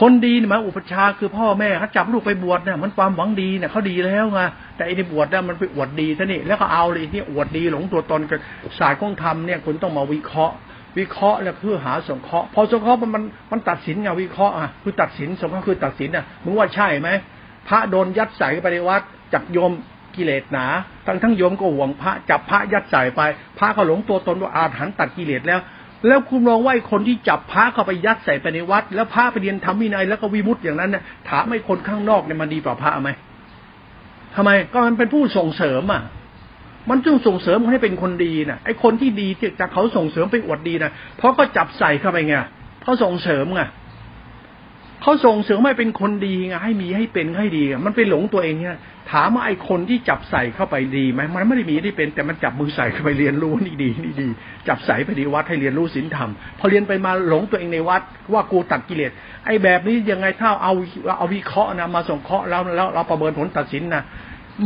คนดีมาอุปชาคือพ่อแม่เขาจับลูกไปบวชเนี่ยมันความหวังดีเนี่ยเขาดีแล้วไงแต่ไอ้ที่บวชเนี่ยมันไปอวดดีซะนี่แล้วก็เอาเลยนี่อวดดีหลงตัวตนกันสายของธรรมเนี่ยคุณต้องมาวิเคราะห์ วิเคราะห์แล้วเพื่อหาสงเคราะห์พอสงเคราะห์มันมันมันตัดสินไงวิเคราะห์อะคือตัดสินสงเคราะห์คือตัดสินอะมึงว่าใช่ไหม พระโดนยัดใส่ไปในวัดจับโยมกิเลสหนา ทั้งทั้งโยมก็หวงพระจับพระยัดใส่ไป พระก็หลงตัวตนว่าอาถรรพ์ตัดกิเลสแล้ว แล้วคุณลองว่าคนที่จับพระเข้าไปยัดใส่ไปในวัด แล้วพระไปเรียนทำวินัยแล้วก็วิมุตต์อย่างนั้นเนี่ยถามให้คนข้างนอกเนี่ยมันดีกว่าพระไหมทำไมก็มันเป็นผู้ส่งเสริมอะ มันจึงส่งเสริมให้เป็นคนดีนะไอ้คนที่ดีจากเขาส่งเสริมไปอวดดีนะเพราะก็จับใส่เข้าไปไงเขาส่งเสริมไง เขาส่งเสริมให้เป็นคนดีไงให้มีให้เป็นให้ดีมันไปหลงตัวเองเนี่ยถามว่าไอ้คนที่จับใส่เข้าไปดีไหมมันไม่ได้มีที่เป็น แต่มันจับมือใส่เข้าไปเรียนรู้นี่ดีนี่ดี จับใส่ไปดีวัดให้เรียนรู้ศีลธรรมพอเรียนไปมาหลงตัวเองในวัดว่ากูตัดกิเลสไอ้แบบนี้ยังไงถ้าเอาเอาวิเคราะห์นะมาส่งเคราะห์แล้วแล้วเราประเมินผลตัดสินนะ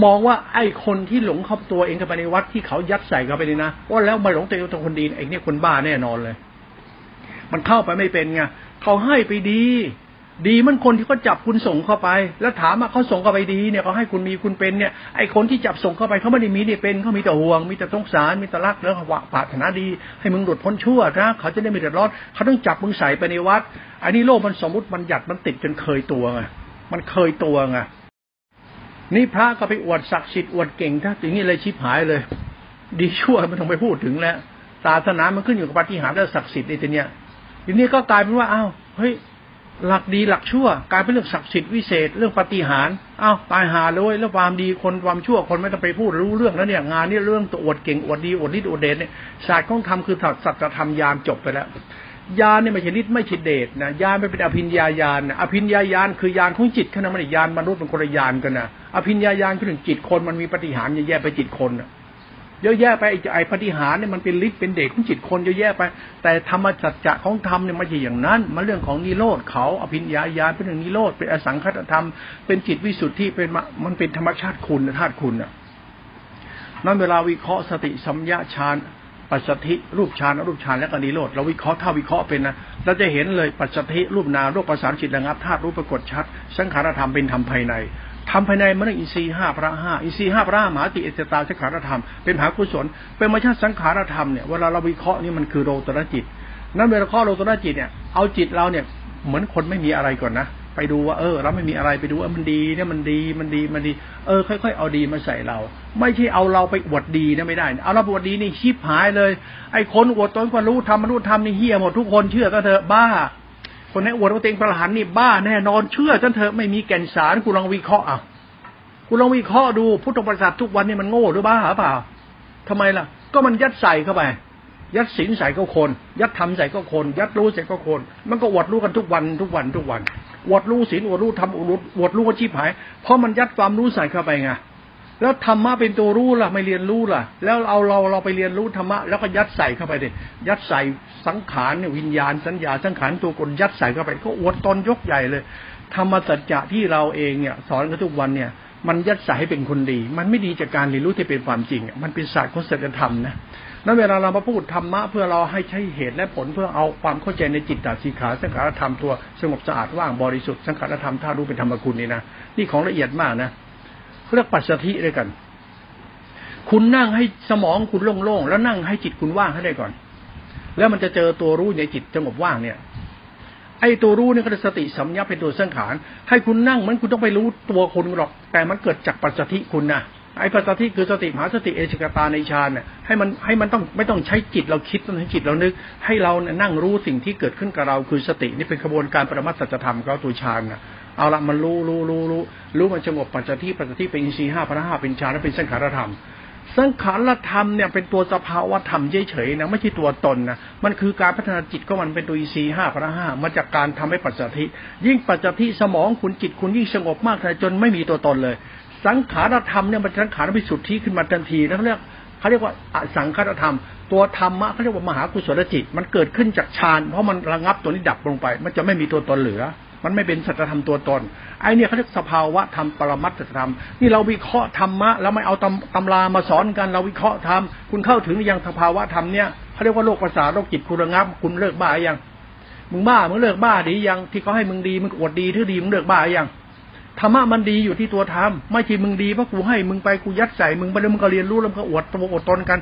มองว่าไอ้คนที่หลงเข้าตัวเองเข้าไปในวัดที่เขายัดใส่เข้าไปนี่นะว่าแล้วมาหลงตัวเองเป็นคนดีไอ้นี่ยคนบ้าแน่นอนเลย มันเข้าไปไม่เป็นไงเขาให้ไปดี ดีมันคนที่เขาจับคุณส่งเข้าไป แล้วถามว่าเขาส่งเข้าไปดีเนี่ยเขาให้คุณมีคุณเป็นเนี่ยไอคนที่จับส่งเข้าไปเขาไม่ได้มีเนี่ยเป็นเขามีแต่ห่วง มีแต่สงสารมีแต่รักแล้วหวะปรารถนาดี ให้มึงหลุดพ้นชั่วนะเขาจะได้ไม่เดือดร้อนเขาต้องจับมึงใส่ไปในวัดอันนี้โลกมันสมมติมันหยัดมันติดจนเคยตัวไงมันเคยตัวไงนี่พระก็ไปอวดศักดิ์สิทธิ์อวดเก่งถ้าอย่างนี้เลยชิบหายเลย ดีชั่วไม่ต้องไปพูดถึงแล้วศาสนามันขึ้นอยู่กับปฏิหารและศักดิ์สิทธิ์ในทีเนี้ยทีนี้ก็กลายเป็นว่าอ้าวเฮ้ย หลักดีหลักชั่วกลายเป็นเรื่องศักดิ์สิทธิ์วิเศษเรื่องปฏิหารอ้าวตายหาเลยแล้วความดีคนความชั่วคนไม่ต้องไปพูดรู้เรื่องแล้วเนี่ยงานนี้เรื่องตัวอวดเก่งอวดดีอวดฤทธิ์อวดเดชเนี่ยศาสตร์ของธรรมคือสัจธรรมยานจบไปแล้วยานเนี่ยไม่ใช่ฤทธิ์ไม่ใช่เดชนะยานไม่เป็นอภิญญาญาณนะอภิญญาญาณคือยานของจิตขณะมันยานมนุษย์เป็นคนละยานกันนะอภิญญาญาณคือถึงจิตคนมันมีปฏิหารแยกไปจิตคนนะ เยอะแยะไปไอ้ปฏิหารเนี่ยมันเป็นฤทธิ์เป็นเด็กของจิตคนเยอะแยะไป แต่ธรรมจัจจะของธรรมเนี่ยม่ใช่อย่างนั้น มันเรื่องของนิโรธเขาอภิญญาญาเป็นเรื่องนิโรธเป็นอสังคตธรรม เป็นจิตวิสุทธิเป็นมันเป็นธรรมชาติคุณธาตุคุณอะนั้นเวลาวิเคราะห์สติสัมยาฌานปัจจทิรูปฌานรูปฌานและก็นิโรธเราวิเคราะห์ถ้าวิเคราะห์เป็นนะเราจะเห็นเลยปัจจทิรูปนารูปประสานจิตระงับธาตุรูปปรากฏชัด สังขารธรรมเป็นธรรมภายใน ทำภายในมันอินทรีย์ห้าพระห้าอินทรีย์ห้าพระมหาติเอตตาสังขารธรรมเป็นมหากุศลเป็นมรรชาสังขารธรรมเนี่ยเวลาเราวิเคราะห์นี่มันคือโลตระจิต นั้นเวลาข้อโลตระจิตเนี่ยเอาจิตเราเนี่ยเหมือนคนไม่มีอะไรก่อนนะไปดูว่าเออ เราไม่มีอะไรไปดูว่ามันดีเนี่ยมันดีมันดีมันดี เออ ค่อยๆเอาดีมาใส่เรา ไม่ใช่เอาเราไปอวดดีนะไม่ได้ เอาเราอวดดีนี่ชิบหายเลย ไอ้คนอวดตนก็รู้ทำมนุษย์ทำนี่เฮี้ยหมดทุกคนเชื่อก็เถอะบ้า คนนี้อวดว่าตัวเองประหารนี่บ้าแน่นอนเชื่อจนเถอะไม่มีแก่นสารกูลองวิเคราะห์อะกูลองวิเคราะห์ดูพุทธประสาททุกวันนี่มันโง่หรือบ้าหรือเปล่าทำไมล่ะ ก็มันยัดใส่เข้าไป ยัดศีลใส่ก็คน ยัดทำใส่ก็คน ยัดรู้ใส่ก็คน มันก็อวดรู้กันทุกวันทุกวันทุกวันอวดรู้ศีลอวดรู้ทำอวดรู้อวดรู้ก็ชีพหาย เพราะมันยัดความรู้ใส่เข้าไปไง แล้วธรรมะเป็นตัวรู้ล่ะ ไม่เรียนรู้ล่ะ แล้วเอาเราเราไปเรียนรู้ธรรมะแล้วก็ยัดใส่เข้าไปดิยัดใส่สังขารเนี่ยวิญญาณสัญญาสังขารตัวกลยัดใส่เข้าไป ก็อวดตนยกใหญ่เลยธรรมสัจจะที่เราเองเนี่ย สอนกันทุกวันเนี่ย มันยัดใส่ให้เป็นคนดี มันไม่ดีจากการเรียนรู้ที่เป็นความจริงมันเป็นศาสตร์ของศีลธรรมนะนั้นเวลาเรามาพูดธรรมะเพื่อเราให้ใช้เหตุและผลเพื่อเอาความเข้าใจในจิตตสีขาสังขารธรรมตัวสงบสะอาดว่างบริสุทธิ์สังขารธรรมท่ารู้เป็นธรรมคุณนี่นะนี่ของละเอียดมากนะ เรียกปัจจัิด้วยกัน คุณนั่งให้สมองคุณโล่งๆแล้วนั่งให้จิตคุณว่างให้ได้ก่อน แล้วมันจะเจอตัวรู้ในจิตสงบว่างเนี่ย ไอ้ตัวรู้นี่ก็สติสัมยาเป็นตัวสังขาร ให้คุณนั่งมันคุณต้องไปรู้ตัวคุณหรอก แต่มันเกิดจากปัจจัิคุณนะไอ้ปัจจิคือสติมหาสติเอชกตาในฌานเนี่ยให้มันให้มันต้องไม่ต้องใช้จิตเราคิดต้องใช้จิตเรานึก ให้เรานั่งรู้สิ่งที่เกิดขึ้นกับเราคือสตินี่เป็นกระบวนการปรมัตสัจธรรมเขาตัวฌานนะ เอาละมันรู้รู้รู้รู้รู้มันสงบปัจจิปัจจิเป็นอินทรีย์ห้าพระห้าเป็นฌานและเป็นสังขารธรรม สังขารธรรมเนี่ยเป็นตัวสภาวะธรรมเฉยๆนะไม่ใช่ตัวตนนะมันคือการพัฒนาจิตก็มันเป็นตัวอินทรีย์ห้าพระห้ามาจากการทำให้ปัจจิยิ่งปัจจิสมองคุณจิตคุณยิ่งสงบมากเลยจนไม่มีตัวตนเลย สังขารธรรมเนี่ยมันสังขารวิสุทธิขึ้นมาทันทีแล้วเขาเรียกเขาเรียกว่าสังขารธรรม ตัวธรรมะเขาเรียกว่ามหากุศลจิต มันเกิดขึ้นจากฌานเพราะมันระงับตัวนี้ดับลงไป มันจะไม่มีตัวตนเหลือ มันไม่เป็นสัจธรรมตัวตน ไอ้นี่ยเขาเรียกสภาวะธรรมปรมัตถธรรม นี่เราวิเคราะห์ธรรมะแล้วไม่เอาตำตำรามาสอนกันเราวิเคราะห์ธรรม คุณเข้าถึงยังสภาวะธรรมเนี่ยเขาเรียกว่าโรคประสาทโรคจิตคุณระงับ คุณเลิกบ้ายัง มึงบ้ามึงเลิกบ้าดียังที่เขาให้มึงดีมึงอวดดีทื่อดีมึงเลิกบ้ายังธรรมะมันดีอยู่ที่ตัวธรรมไม่ใช่มึงดีเพราะกูให้มึงไปกูยัดใส่มึงไปแล้วมึงก็เรียนรู้แล้วมึงก็อวดตัวอวดตนกัน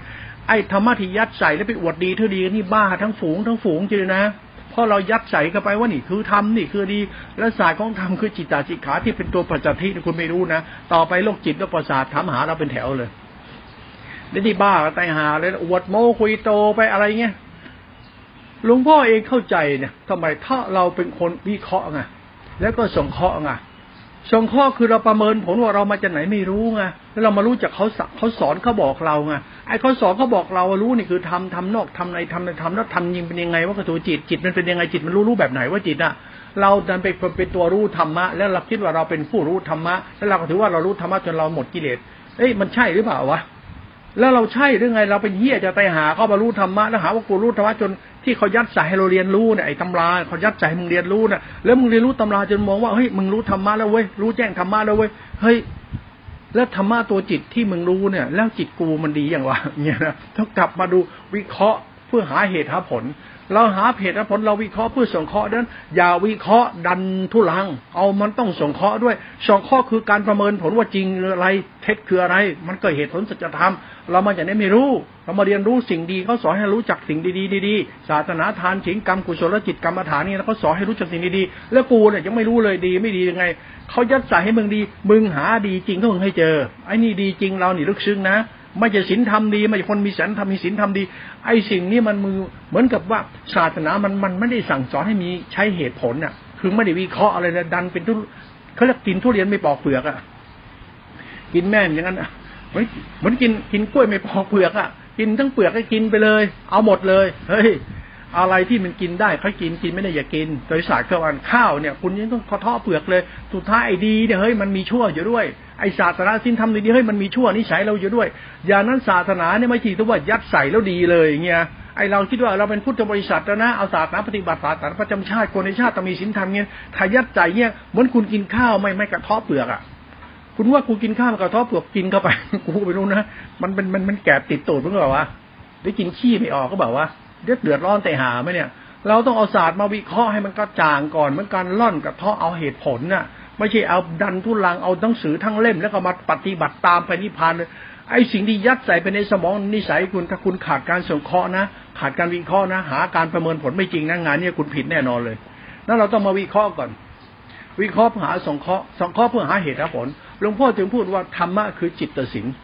ไอ้ธรรมะที่ยัดใส่แล้วไปอวดดีเท่าดีนี่บ้าทั้งฝูงทั้งฝูงจริงนะ เพราะเรายัดใส่เข้าไปว่านี่คือธรรมนี่คือดี และศาสตร์ของธรรมคือจิตตาจิตขาที่เป็นตัวปัจจัยที่คุณไม่รู้นะ ต่อไปโรคจิตโรคประสาทถามหาเราเป็นแถวเลยนี่ที่บ้าตายหาเลยอวดโมคุยโตไปอะไรเงี้ยหลวงพ่อเองเข้าใจเนี่ยทำไมถ้าเราเป็นคนวิเคราะห์ไงแล้วก็ส่งเคราะห์ไง สงข้อคือเราประเมินผลว่าเรามาจากไหนไม่รู้ไงแล้วเรามารู้จากเขาสักเขาสอนเขาบอกเราไงไอ้เขาสอนเขาบอกเรารู้นี่คือทำทำนอกทำในทำในทำแล้วทำยิงเป็นยังไงว่ากระตูจิตจิตมันเป็นยังไงจิตมันรู้รู้แบบไหนว่าจิตอะเราดันไปเป็นตัวรู้ธรรมะ แล้วเราคิดว่าเราเป็นผู้รู้ธรรมะแล้วเราก็ถือว่าเรารู้ธรรมะจนเราหมดกิเลสเอ้ยมันใช่หรือเปล่าวะ แล้วเราใช่หรือไงเราเป็นเหี้ยจะไปหาเขาบรรลุธรรมะแล้วหาว่ากูรู้ธรรมะจนที่เขายัดใส่ให้เราเรียนรู้เนี่ยไอ้ตำราเขายัดใส่ให้มึงเรียนรู้นะ่ะแล้วมึงเรียนรู้ตำราจนมองว่าเฮ้ยมึงรู้ธรรมะแล้วเว้ยรู้แจ้งธรรมะแล้วเว้ยเฮ้ยแล้วธรรมะตัวจิตที่มึงรู้เนี่ย แล้วจิตกูมันดีอย่างวะเนี่ยนะต้องกลับมาดูวิเคราะห์เพื่อหาเหตุหาผล เราหาเหตุผลเราวิเคราะห์เพื่อสงเคราะห์นั้นอย่าวิเคราะห์ดันทุลัง เอามันต้องสงเคราะห์ด้วยสงเคราะห์คือการประเมินผลว่าจริงหรืออะไร เท็จคืออะไร มันก็เหตุผลสัจธรรม เรามาจากนี้ไม่รู้ เรามาเรียนรู้สิ่งดีเขาสอนให้รู้จักสิ่งดีๆดีๆศาสนาทานฉิงกรรมกุศลจิตกรรมฐานนี่เขาสอนให้รู้จักสิ่งดีๆแล้วกูเนี่ยยังไม่รู้เลยดีไม่ดียังไงเขายัดใส่ให้มึงดี มึงหาดีจริงก็มึงให้เจอไอ้นี่ดีจริงเรานี่ลึกซึ้งนะ ไม่จะศีลทำดี ไม่ใช่คนมีศีลทำมีศีลทำดี ไอ้สิ่งนี้มันมือเหมือนกับว่าศาสนามันมันไม่ได้สั่งสอนให้มีใช้เหตุผลอะ คือไม่ได้วิเคราะห์อะไรนะดันเป็นทุเขาเรียกกินทุเรียนไม่ปอกเปลือกอะกินแม่นอย่างนั้นอะเหมือนเหมือนกินกินกล้วยไม่ปอกเปลือกอะกินทั้งเปลือกก็กินไปเลย เอาหมดเลยเฮ้ยอะไรที่มันกินได้เขากินกินไม่ได้อย่ากิน โดยศาสตร์ข้าวข้าวเนี่ย คุณยังต้องขอท่อเปลือกเลย สุดท้ายดีเนี่ยเฮ้ยมันมีชั่วอยู่ด้วย ไอ้ศาสนาสิ้นทำดีเฮ้ยมันมีชั่วนิสัยเราอยู่ด้วย อย่างนั้นศาสนาเนี่ยไม่ใช่ที่ว่ายัดใส่แล้วดีเลยเงี้ยไอเราคิดว่าเราเป็นพุทธบริษัทแล้วนะเอาศาสนาปฏิบัติศาสนาประจำชาติคนในชาติต้องมีศีลธรรมเงี้ยถ้ายัดใจเงี้ยเหมือนคุณกินข้าวไม่ไม่กระทบเปลือกอะคุณว่ากูกินข้าวกระทบเปลือกกินเข้าไปกูไม่รู้นะมันเป็นมันมันแกบติดตูดเมื่อวะหรือกินขี้ไม่ออกก็บอกว่าเดือดเดือดร้อนแต่หาไหมเนี่ย เราต้องเอาศาสตร์มาวิเคราะห์ให้มันกระจ่างก่อนเหมือนการล่อนกระเทาะเอาเหตุผลน่ะ ไม่ใช่เอาดันทุลังเอาหนังสือทั้งเล่ม แล้วก็มาปฏิบัติตามไปนิพพานเลยไอ้สิ่งที่ยัดใส่ไปในสมองนิสัยคุณถ้าคุณขาดการสงเคราะห์นะ ขาดการวิเคราะห์นะ หาการประเมินผลไม่จริงนะงานนี้คุณผิดแน่นอนเลยนั่นเราต้องมาวิเคราะห์ก่อน วิเคราะห์หาสงเคราะห์สงเคราะห์เพื่อหาเหตุผลหลวงพ่อจึงพูดว่าธรรมะคือจิตศิลป์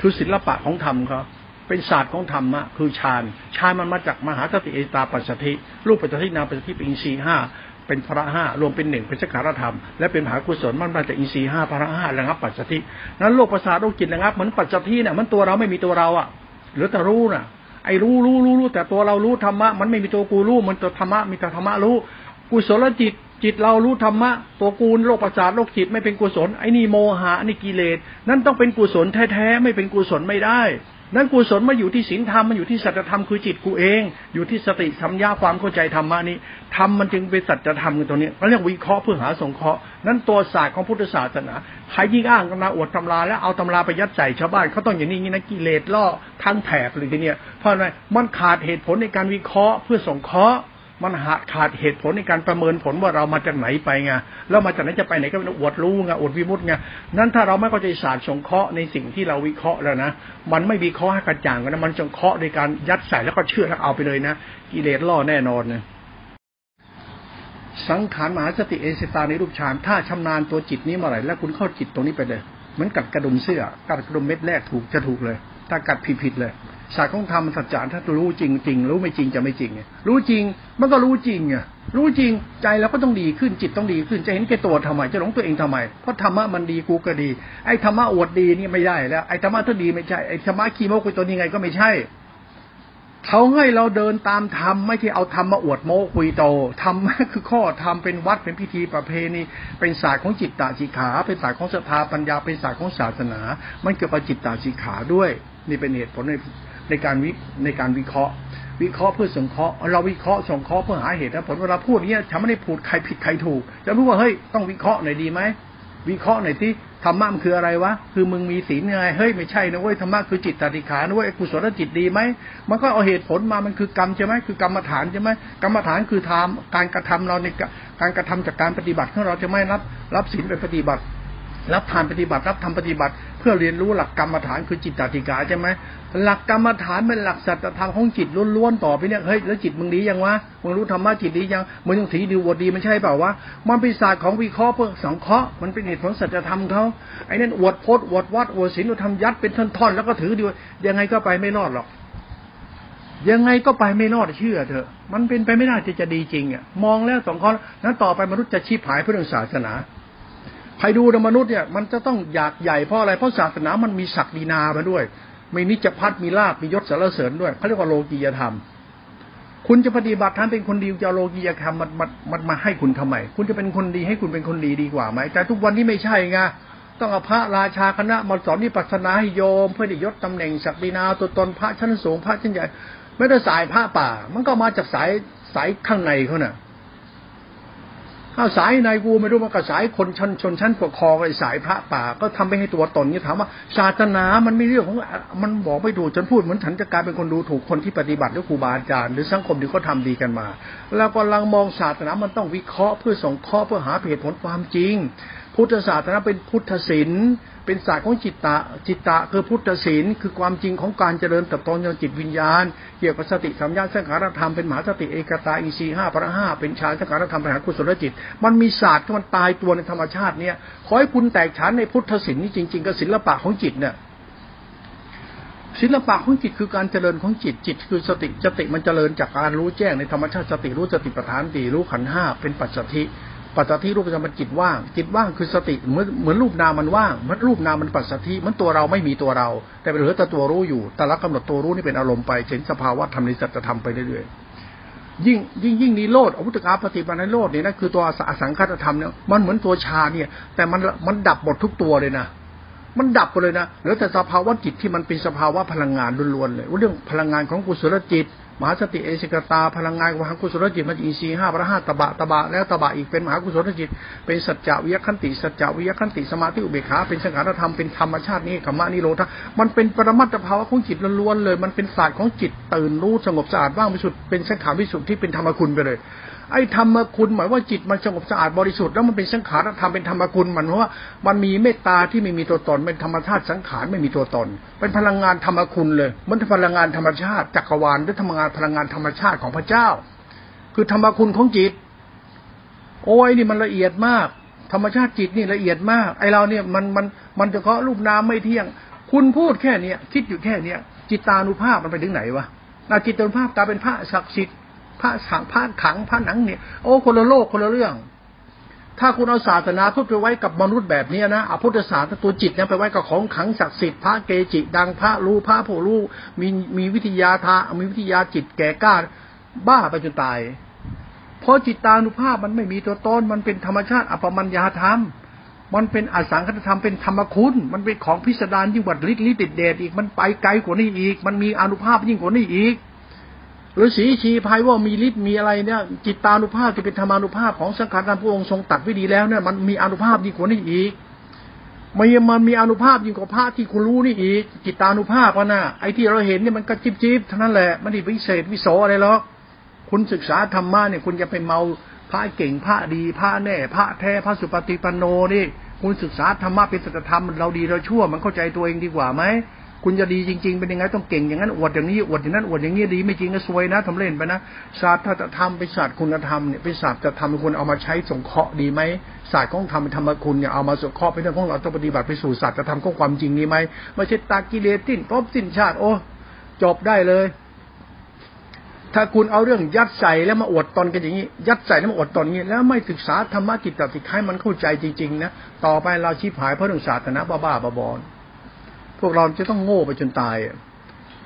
คือศิลปะของธรรมเขาเป็นศาสตร์ของธรรมะคือฌานฌานมันมาจากมหาสติเอตาปัสสติรูปปัสสตินามปัสสติเป็นอินทรีย์ห้า เป็นพระห้ารวมเป็นหนึ่งเป็นสักการธรรม และเป็นมหากุศลมันมาจากอินทรีย์ห้าพระห้าระงับปัจจัตินั้นโลกประสาทโลกจิตระงับเหมือนปัจจัติเนี่ยมันตัวเราไม่มีตัวเราอะหรือแต่รู้น่ะ ไอ้รู้รู้รู้รู้แต่ตัวเรารู้ธรรมะมันไม่มีตัวกูรู้มันตัวธรรมะมีแต่ธรรมะรู้ กุศลจิตจิตเรารู้ธรรมะตัวกูลโลกประสาทโลกจิตไม่เป็นกุศลไอ้นี่โมหะนี่กิเลสนั่นต้องเป็นกุศลแท้ๆไม่เป็นกุศลไม่ได้ นั้นกุศลมาอยู่ที่ศีลธรรมมันอยู่ที่สัจธรรมคือจิตกูเอง อยู่ที่สติสัมยาความเข้าใจธรรมะนี้ธรรมมันจึงเป็นสัจธรรมตัวนี้เราเรียกวิเคราะห์เพื่อหาสงเคราะห์นั้นตัวศาสตร์ของพุทธศาสนาใครยิ่งอ้างตำราอวดตำราแล้วเอาตำราไปยัดใส่ชาวบ้านเขาต้องอย่างนี้นะกิเลสล่อทั้งแถบเลยทีเนี้ยเพราะอะไรมันขาดเหตุผลในการวิเคราะห์เพื่อสงเคราะห์ มันหาขาดเหตุผลในการประเมินผลว่าเรามาจากไหนไปไงแล้วมาจากไหนจะไปไหนก็เป็นอวดรู้ไงอวดวิมุตไงนั้นถ้าเราไม่เข้าใจศาสตร์สงเคราะห์ในสิ่งที่เราวิเคราะห์แล้วนะมันไม่วิเคราะห์ให้กระจ่างกันนะมันสงเคราะห์ในการยัดใส่แล้วก็เชื่อแล้วเอาไปเลยนะกิเลสล่อแน่นอนนะสังขารมหาสติเอสตาในรูปฌานถ้าชำนาญตัวจิตนี้เมื่อไหร่แล้วคุณเข้าจิตตรงนี้ไปเลยเหมือนกัดกระดุมเสื้อกัดกระดุมเม็ดแรกถูกจะถูกเลย ถ้ากัดผิดผิดเลยศาสตร์ของธรรมสัจจะถ้ารู้จริงจริงรู้ไม่จริงจะไม่จริงไงรู้จริงมันก็รู้จริงไงรู้จริงใจเราก็ต้องดีขึ้นจิตต้องดีขึ้นจะเห็นแก่ตัวทำไมจะหลงตัวเองทำไม เพราะธรรมะมันดีกูก็ดี ไอ้ธรรมะอวดดีนี่ไม่ได้แล้วไอ้ธรรมะถ้าดีไม่ใช่ไอ้ธรรมะคีโมกุตัวนี้ไงก็ไม่ใช่เขาให้เราเดินตามธรรมไม่ใช่เอาธรรมมาอวดโม้คุยโตธรรมคือข้อธรรมเป็นวัดเป็นพิธีประเพณีเป็นศาสตร์ของจิตตาจิขา เป็นศาสตร์ของศรัทธาปัญญาเป็นศาสตร์ของศาสนา มันเกี่ยวกับจิตตาจิขาด้วย นี่เป็นเหตุผลในในการวิในการวิเคราะห์ วิเคราะห์เพื่อสงเคราะห์เราวิเคราะห์สงเคราะห์เพื่อหาเหตุและผลเวลาพูดเนี้ยฉันไม่ได้พูดใครผิดใครถูกจะรู้ว่าเฮ้ยต้องวิเคราะห์หน่อยดีไหมวิเคราะห์หน่อยที่ธรรมะมันคืออะไรวะ คือมึงมีศีลไง เฮ้ยไม่ใช่นะเว้ยธรรมะคือจิตตติขานะเว้ยกุศลจิตดีไหม มันก็เอาเหตุผลมา มันคือกรรมใช่ไหมคือกรรมฐานใช่ไหมกรรมฐานคือทำการกระทำเราในการกระทำจากการปฏิบัติของเราจะไม่รับ รับศีลไปปฏิบัติ รับทานปฏิบัติรับทำปฏิบัติ เพื่อเรียนรู้หลักกรรมฐานคือจิตตติกาใช่ไหมหลักกรรมฐานเป็นหลักสัจธรรมของจิตล้วนๆต่อไปเนี่ยเฮ้ยแล้วจิตมึงดียังวะมึงรู้ธรรมะจิตดียังมึงยังถีดีวดดีมันใช่เปล่าวะมันเป็นศาสตร์ของวิเคราะห์เพื่อสังเคราะห์มันเป็นเหตุผลสัจธรรมเขาไอ้นั่นอวดพจน์อวดวัดอวดศีลอวดธรรมยัดเป็นท่อนๆแล้วก็ถือดียังไงก็ไปไม่รอดหรอกยังไงก็ไปไม่รอดเชื่อเถอะ มันเป็นไปไม่ได้ที่จะดีจริงอะ มองแล้วสองข้อนั้นต่อไปมนุษย์จะชีพหายเพื่อเรื่องศาสนา ใครดูมนุษย์เนี่ยมันจะต้องอยากใหญ่เพราะอะไรเพราะศาสนามันมีศักดินามาด้วยมีนิจพัฒมีลาบมียศสารเสริญด้วยเขาเรียกว่าโลกียธรรม คุณจะปฏิบัติท่านเป็นคนดีจะโลกียธรรมมันมันมันมาให้คุณทำไม คุณจะเป็นคนดีให้คุณเป็นคนดีดีกว่าไหม แต่ทุกวันนี้ไม่ใช่ไงต้องเอาพระราชาคณะมาสอนนิพพานาให้โยม เพื่อได้ยศตำแหน่งศักดินาตัวตนพระชั้นสูงพระชั้นใหญ่ไม่ได้สายพระป่า มันก็มาจากสายสายข้างในเขาเน่ะ ถ้าสายนายกูไม่รู้มันก็สายคนชนชนชั้นปกครองไอ้สายพระป่า ก็ทำไปให้ตัวตนนี่ถามว่าศาสนามันไม่เรื่องของมันบอกไม่ถูกจนพูดเหมือนฉันจะกลายเป็นคนดูถูกคนที่ปฏิบัติหรือครูบาอาจารย์หรือสังคมที่เขาทาดีกันมา แล้วก็ลังมองศาสนามันต้องวิเคราะห์เพื่อส่งข้อเพื่อหาเหตุผลความจริง พุทธศาสนาเป็นพุทธศิลป์ เป็นศาสตร์ของจิตตะ จิตตะคือพุทธศีลคือความจริงของการเจริญเติบโตในจิตวิญญาณ เกี่ยวกับสติสัมยาสังขารธรรมเป็นมหาสติเอกตาอีสีห้าพระห้าเป็นฌานสังขารธรรมปัญหากุศลจิต มันมีศาสตร์ที่มันตายตัวในธรรมชาติเนี่ยขอให้คุณแตกฉานในพุทธศีลนี่จริงๆกับศิลปะของจิตเนี่ยศิลปะของจิตคือการเจริญของจิตจิตคือสติสติมันเจริญจากการรู้แจ้งในธรรมชาติสติรู้สติปัฏฐานตีรู้ขันห้าเป็นปัจจัติ ปัจจัยรูปประจำมันจิตว่าง จิตว่างคือสติเหมือนเหมือนรูปนามมันว่างมันรูปนามมันปัจจัยมันตัวเราไม่มีตัวเรา แต่เป็นเหลือแต่ตัวรู้อยู่ แต่ละกำหนดตัวรู้นี่เป็นอารมณ์ไปเฉนสภาวะธรรมในสัจธรรมไปเรื่อยๆยิ่งยิ่งยิ่งนิโรธอวุตกาปฏิปันนิโลดเนี่ยนะคือตัวอสังคตธรรมเนี่ยมันเหมือนตัวชาเนี่ย แต่มันมันดับหมดทุกตัวเลยนะ มันดับไปเลยนะเหลือแต่สภาวะจิตที่มันเป็นสภาวะพลังงานล้วนๆเลยว่าเรื่องพลังงานของกุศลจิต มหาสติเอสิกตา พลังงานมหากุศลจิตมันอินทรีย์ห้าพระห้าตบะตบะแล้วตบะอีกเป็นมหากุศลจิต เป็นสัจจวิยคันติสัจจวิยคันติสมาธิอุเบกขาเป็นสังขารธรรมเป็นธรรมชาตินี้ขมานิโรธมันเป็นปรมัตถภาวะของจิตล้วนๆเลย มันเป็นศาสตร์ของจิตตื่นรู้สงบสะอาดว่างวิสุทธิ์เป็นสังขารวิสุทธิ์ที่เป็นธรรมคุณไปเลย ไอ้ธรรมคุณหมายว่าจิตมันสงบสะอาดบริสุทธิ์แล้วมันเป็นสังขารธรรมเป็นธรรมคุณมันว่ามันมีเมตตาที่ไม่มีตัวตน เป็นธรรมชาติสังขารไม่มีตัวตน เป็นพลังงานธรรมคุณเลยมันพลังงานธรรมชาติจักรวาลหรือพลังงานพลังงานธรรมชาติของพระเจ้า คือธรรมคุณของจิต โอ้ยนี่มันละเอียดมาก ธรรมชาติจิตนี่ละเอียดมาก ไอเราเนี่ยมันมันมันจะเคาะรูปน้ำไม่เที่ยง คุณพูดแค่เนี้ยคิดอยู่แค่เนี้ยจิตตานุภาพมันไปถึงไหนวะนาจิตานุภาพกลายเป็นพระศักดิ์สิทธิ์ พระสังพระขังพระหนังเนี่ยโอ้คนละโลกคนละเรื่อง ถ้าคุณเอาศาสนาพุทธไปไว้กับมนุษย์แบบนี้นะเอาพุทธศาสนาตัวจิตเนี่ยไปไว้กับของขังศักดิ์สิทธิ์พระเกจิ ดังพระรู้พระผู้รู้มีมีวิทยาทามีวิทยาจิตแก่กล้าบ้าไปจนตาย เพราะจิตตานุภาพมันไม่มีตัวตนมันเป็นธรรมชาติอัปมัญญาธรรม มันเป็นอสังคตธรรมเป็นธรรมคุณ มันเป็นของพิสดารยิ่งกว่าฤทธิ์ฤทธิ์เดชอีกมันไปไกลกว่านี้อีก มันมีอนุภาพยิ่งกว่านี้อีก หรือสีชีพายว่ามีฤทธิ์มีอะไรเนี่ย จิตตานุภาพที่เป็นธรรมานุภาพของสังขารพระองค์ทรงตัดไว้ดีแล้วเนี่ยมันมีอนุภาพยิ่งกว่านี้อีกมันมันมีอนุภาพยิ่งกว่าพระที่คุณรู้นี่อีกจิตตานุภาพะนะไอ้ที่เราเห็นเนี่ยมันก็จิบจิบเท่านั้นแหละมันไม่พิเศษวิโสอะไรหรอกคุณศึกษาธรรมะเนี่ยคุณจะไปเมาพระเก่งพระดีพระแน่ พระแท้พระสุปฏิปันโนนี่ คุณศึกษาธรรมะเป็นสัจธรรมเราดีเราชั่ว มันเข้าใจตัวเองดีกว่าไหม คุณจะดีจริง ๆ เป็นยังไงต้องเก่งอย่างนั้นอวดอย่างนี้อวดอย่างนั้นอวดอย่างนี้ดีไม่จริงก็ซวยนะทำเล่นไปนะศาสตร์ถ้าจะทำเป็นศาสตร์คุณธรรมเนี่ยเป็นศาสตร์จะทำคุณเอามาใช้สงเคราะห์ดีไหมศาสตร์ของธรรมธรรมคุณเนี่ยเอามาสงเคราะห์เป็นเรื่องของเราต้องปฏิบัติไปสู่ศาสตร์จะทำของความจริงนี้ไหมไม่ใช่ตากิเลสิ้นพบสิ้นชาติโอ้จบได้เลย ถ้าคุณเอาเรื่องยัดใส่แล้วมาอวดตอนกันอย่างนี้ ยัดใส่แล้วมาอวดตนอย่างนี้แล้วไม่ศึกษาธรรมะจิตติให้มันเข้าใจจริงๆนะต่อไปเราชีพหายเพราะเรื่องศาสนาบ้าๆบอๆ พวกเราจะต้องโง่ไปจนตาย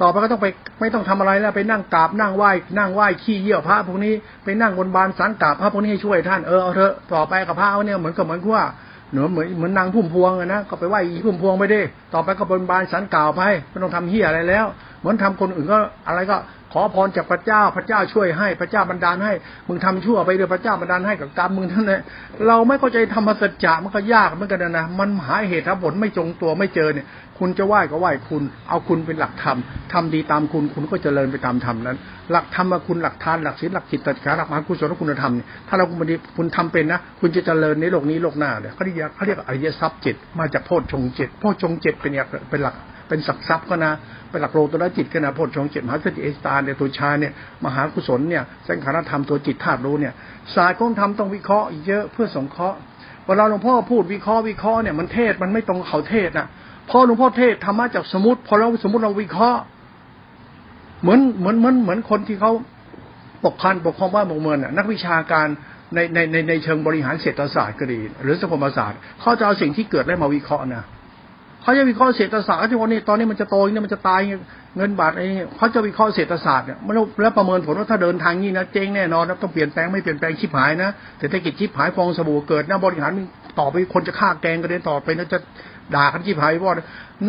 ต่อไปก็ต้องไปไม่ต้องทำอะไรแล้วไปนั่งกราบนั่งไหว้นั่งไหว้ขี้เยี่ยวพระพวกนี้ไปนั่งบนบานสันกราบพระพวกนี้ให้ช่วยท่านเออเอาเถอะต่อไปกับพระเนี่ยเหมือนกับเหมือนว่าเหนือเหมือนเหมือนนางพุ่มพวงนะก็ไปไหว้อีพุ่มพวงไปดิต่อไปก็บนบานสันกล่าวไปไม่ต้องทำเฮียอะไรแล้ว เหมือนทำคนอื่นก็อะไรก็ อพรจากพระเจ้าพระเจ้าช่วยให้พระเจ้าบันดาลให้ มึงทำชั่วไปเดี๋ยวพระเจ้าบันดาลให้กับกรรมมึงท่านเลยเราไม่เข้าใจธรรมสัจจะมันก็ยากเหมือนกันนะ มันหาเหตุผลไม่จงตัวไม่เจอเนี่ย คุณจะไหว้ก็ไหว้คุณ เอาคุณเป็นหลักธรรมทำดีตามคุณคุณก็เจริญไปตามธรรมนั้น หลักธรรมคุณหลักทานหลักศีลหลักจิตตักาหลักมหากุศลคุณธรรมเนี่ยถ้าเราคุณคุณทำเป็นนะคุณจะเจริญในโลกนี้โลกหน้าเนี่ยเขาเรียกเขาเรียกอริยทรัพย์จ็ดมาจากโพชฌงเจ็ดโพชฌงเจ็ดเป็นเป็นหลักเป็นสักทรัพย์ก็นะ เป็นหลักโลตระจิตก็นะโพชฌงเจ็ดมหาสติเอสตาเนี่ยตัวชาเนี่ยมหากุศลเนี่ยสังขารธรรมตัวจิตธาตุรู้เนี่ยศาสตร์ของธรรมต้องวิเคราะห์เยอะเพื่อสงเคราะห์เวลาหลวงพ่อพูดวิเคราะห์วิเคราะห์เนี่ยมันเทศมันไม่ตรงเขาเทศนะพอหลวงพ่อเทศธรรมะจากสมมติพอเราสมมติเราวิเคราะห์ เหมือนเหมือนเหมือนเหมือนคนที่เขาปกครองปกครองบ้านปกเมืองนักวิชาการในในในในเชิงบริหารเศรษฐศาสตร์ก็ดี หรือสังคมศาสตร์เขาจะเอาสิ่งที่เกิดแล้มาวิเคราะห์นะ เขาจะวิเคราะห์เศรษฐศาสตร์ที่วันนี้ตอนนี้มันจะโตเนี่ยมันจะตายเงินบาทไอ้เขาจะวิเคราะห์เศรษฐศาสตร์เนี่ยมันแล้วประเมินผลว่าถ้าเดินทางนี้นะเจ๊งแน่นอนนะต้องเปลี่ยนแปลงไม่เปลี่ยนแปลงชิบหายนะเศรษฐกิจชิบหายฟองสบู่เกิดนะบริหารต่อไปคนจะฆ่าแกงกันเลยต่อไปนะจะด่ากันที่หายวอด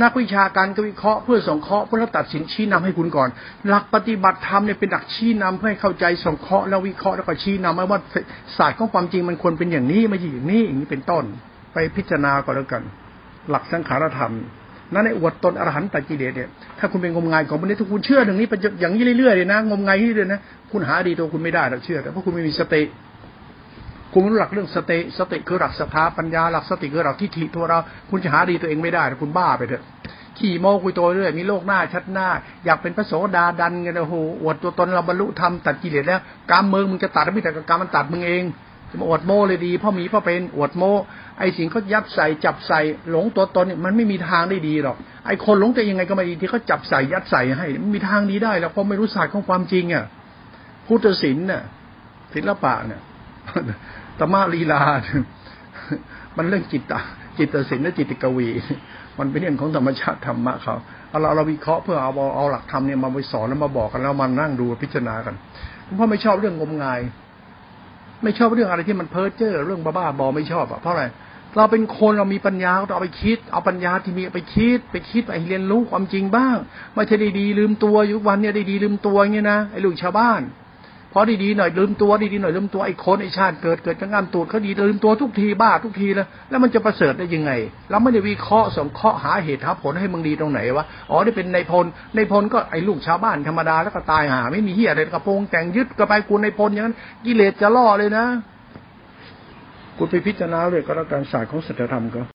นักวิชาการก็วิเคราะห์เพื่อสงเคราะห์เพื่อตัดสินชี้นำให้คุณก่อน หลักปฏิบัติธรรมเนี่ยเป็นหลักชี้นำเพื่อให้เข้าใจสงเคราะห์แล้ววิเคราะห์แล้วก็ชี้นำว่าศาสตร์ของความจริงมันควรเป็นอย่างนี้ไม่ใช่อย่างนี้อย่างนี้เป็นต้น ไปพิจารณาก่อนแล้วกัน หลักสังขารธรรมนั่นในอวดตนอรหันตกิเลสเนี่ยถ้าคุณเป็นงมงายของมันนี้ทุกคุณเชื่ออย่างนี้ไปอย่างนี้เรื่อยๆเลยนะงมงายนี่เลยนะคุณหาดีตัวคุณไม่ได้หรอกเชื่อแต่เพราะคุณไม่มีสติคุณรู้หลักเรื่องสติสติคือหลักสภาปัญญาหลักสติคือหลักทิฏฐิตัวเรา คุณจะหาดีตัวเองไม่ได้คุณบ้าไปเถอะขี่โมกุยตัวเรื่อยมีโลกหน้าชัดหน้า อยากเป็นพระโสดาดันกันโอ้โหอวดตัวตนเราบรรลุธรรมตัดกิเลสแล้วกามเมืองมึงจะตัดไม่แต่กามมันตัดมึงเอง จะมาอวดโมเลยดีพ่อมีพ่อเป็นอวดโมไอ้สิ่งเขายัดใส่จับใส่หลงตัวตนเนี่ยมันไม่มีทางได้ดีหรอกไอ้คนหลงตัวยังไงก็ไม่ดีที่เขาจับใส่ยัดใส่ให้ไม่มีทางดีได้แล้วเพราะไม่รู้ศาสตร์ของความจริงอะพุทธศิลป์เนี่ยศิลปะเนี่ยธรรมะลีลา มันเรื่องจิตตจิตศิลป์และจิตกวี มันเป็นเรื่องของธรรมชาติธรรมะเขาเอาเราเราวิเคราะห์เพื่อเอาเอาหลักธรรมเนี่ยมาไปสอนแล้วมาบอกกันแล้วมานั่งดูพิจารณากันเพราะไม่ชอบเรื่องงมงาย ไม่ชอบเรื่องอะไรที่มันเพ้อเจ้อเรื่องบ้าๆบอไม่ชอบอะเพราะอะไรเราเป็นคนเรามีปัญญาเราเอาไปคิด เอาปัญญาที่มีไปคิด ไปคิดไปเรียนรู้ความจริงบ้าง ไม่ใช่ดีๆลืมตัวยุควันเนี่ยดีๆลืมตัวเงี้ยนะไอ้ลูกชาวบ้าน พอดีๆหน่อยลืมตัวดีๆหน่อยลืมตัวไอ้คนไอ้ชาติเกิดเกิดจังามตูดเขาดีลืมตัวทุกทีบ้าทุกทีแล้วแล้วมันจะประเสริฐได้ยังไง เราไม่ได้วิเคราะห์สงเคราะห์หาเหตุหาผลให้มึงดีตรงไหนวะอ๋อได้เป็นในพลในพลก็ไอ้ลูกชาวบ้านธรรมดาแล้วก็ตายหา ไม่มีเฮียอะไรกระโปรงแต่งยึดก็ไปกูในพลอย่างนั้นกิเลสจะล่อเลยนะคุณไปพิจารณาเลยก็แล้วการศาสตร์ของศัลธรรมก็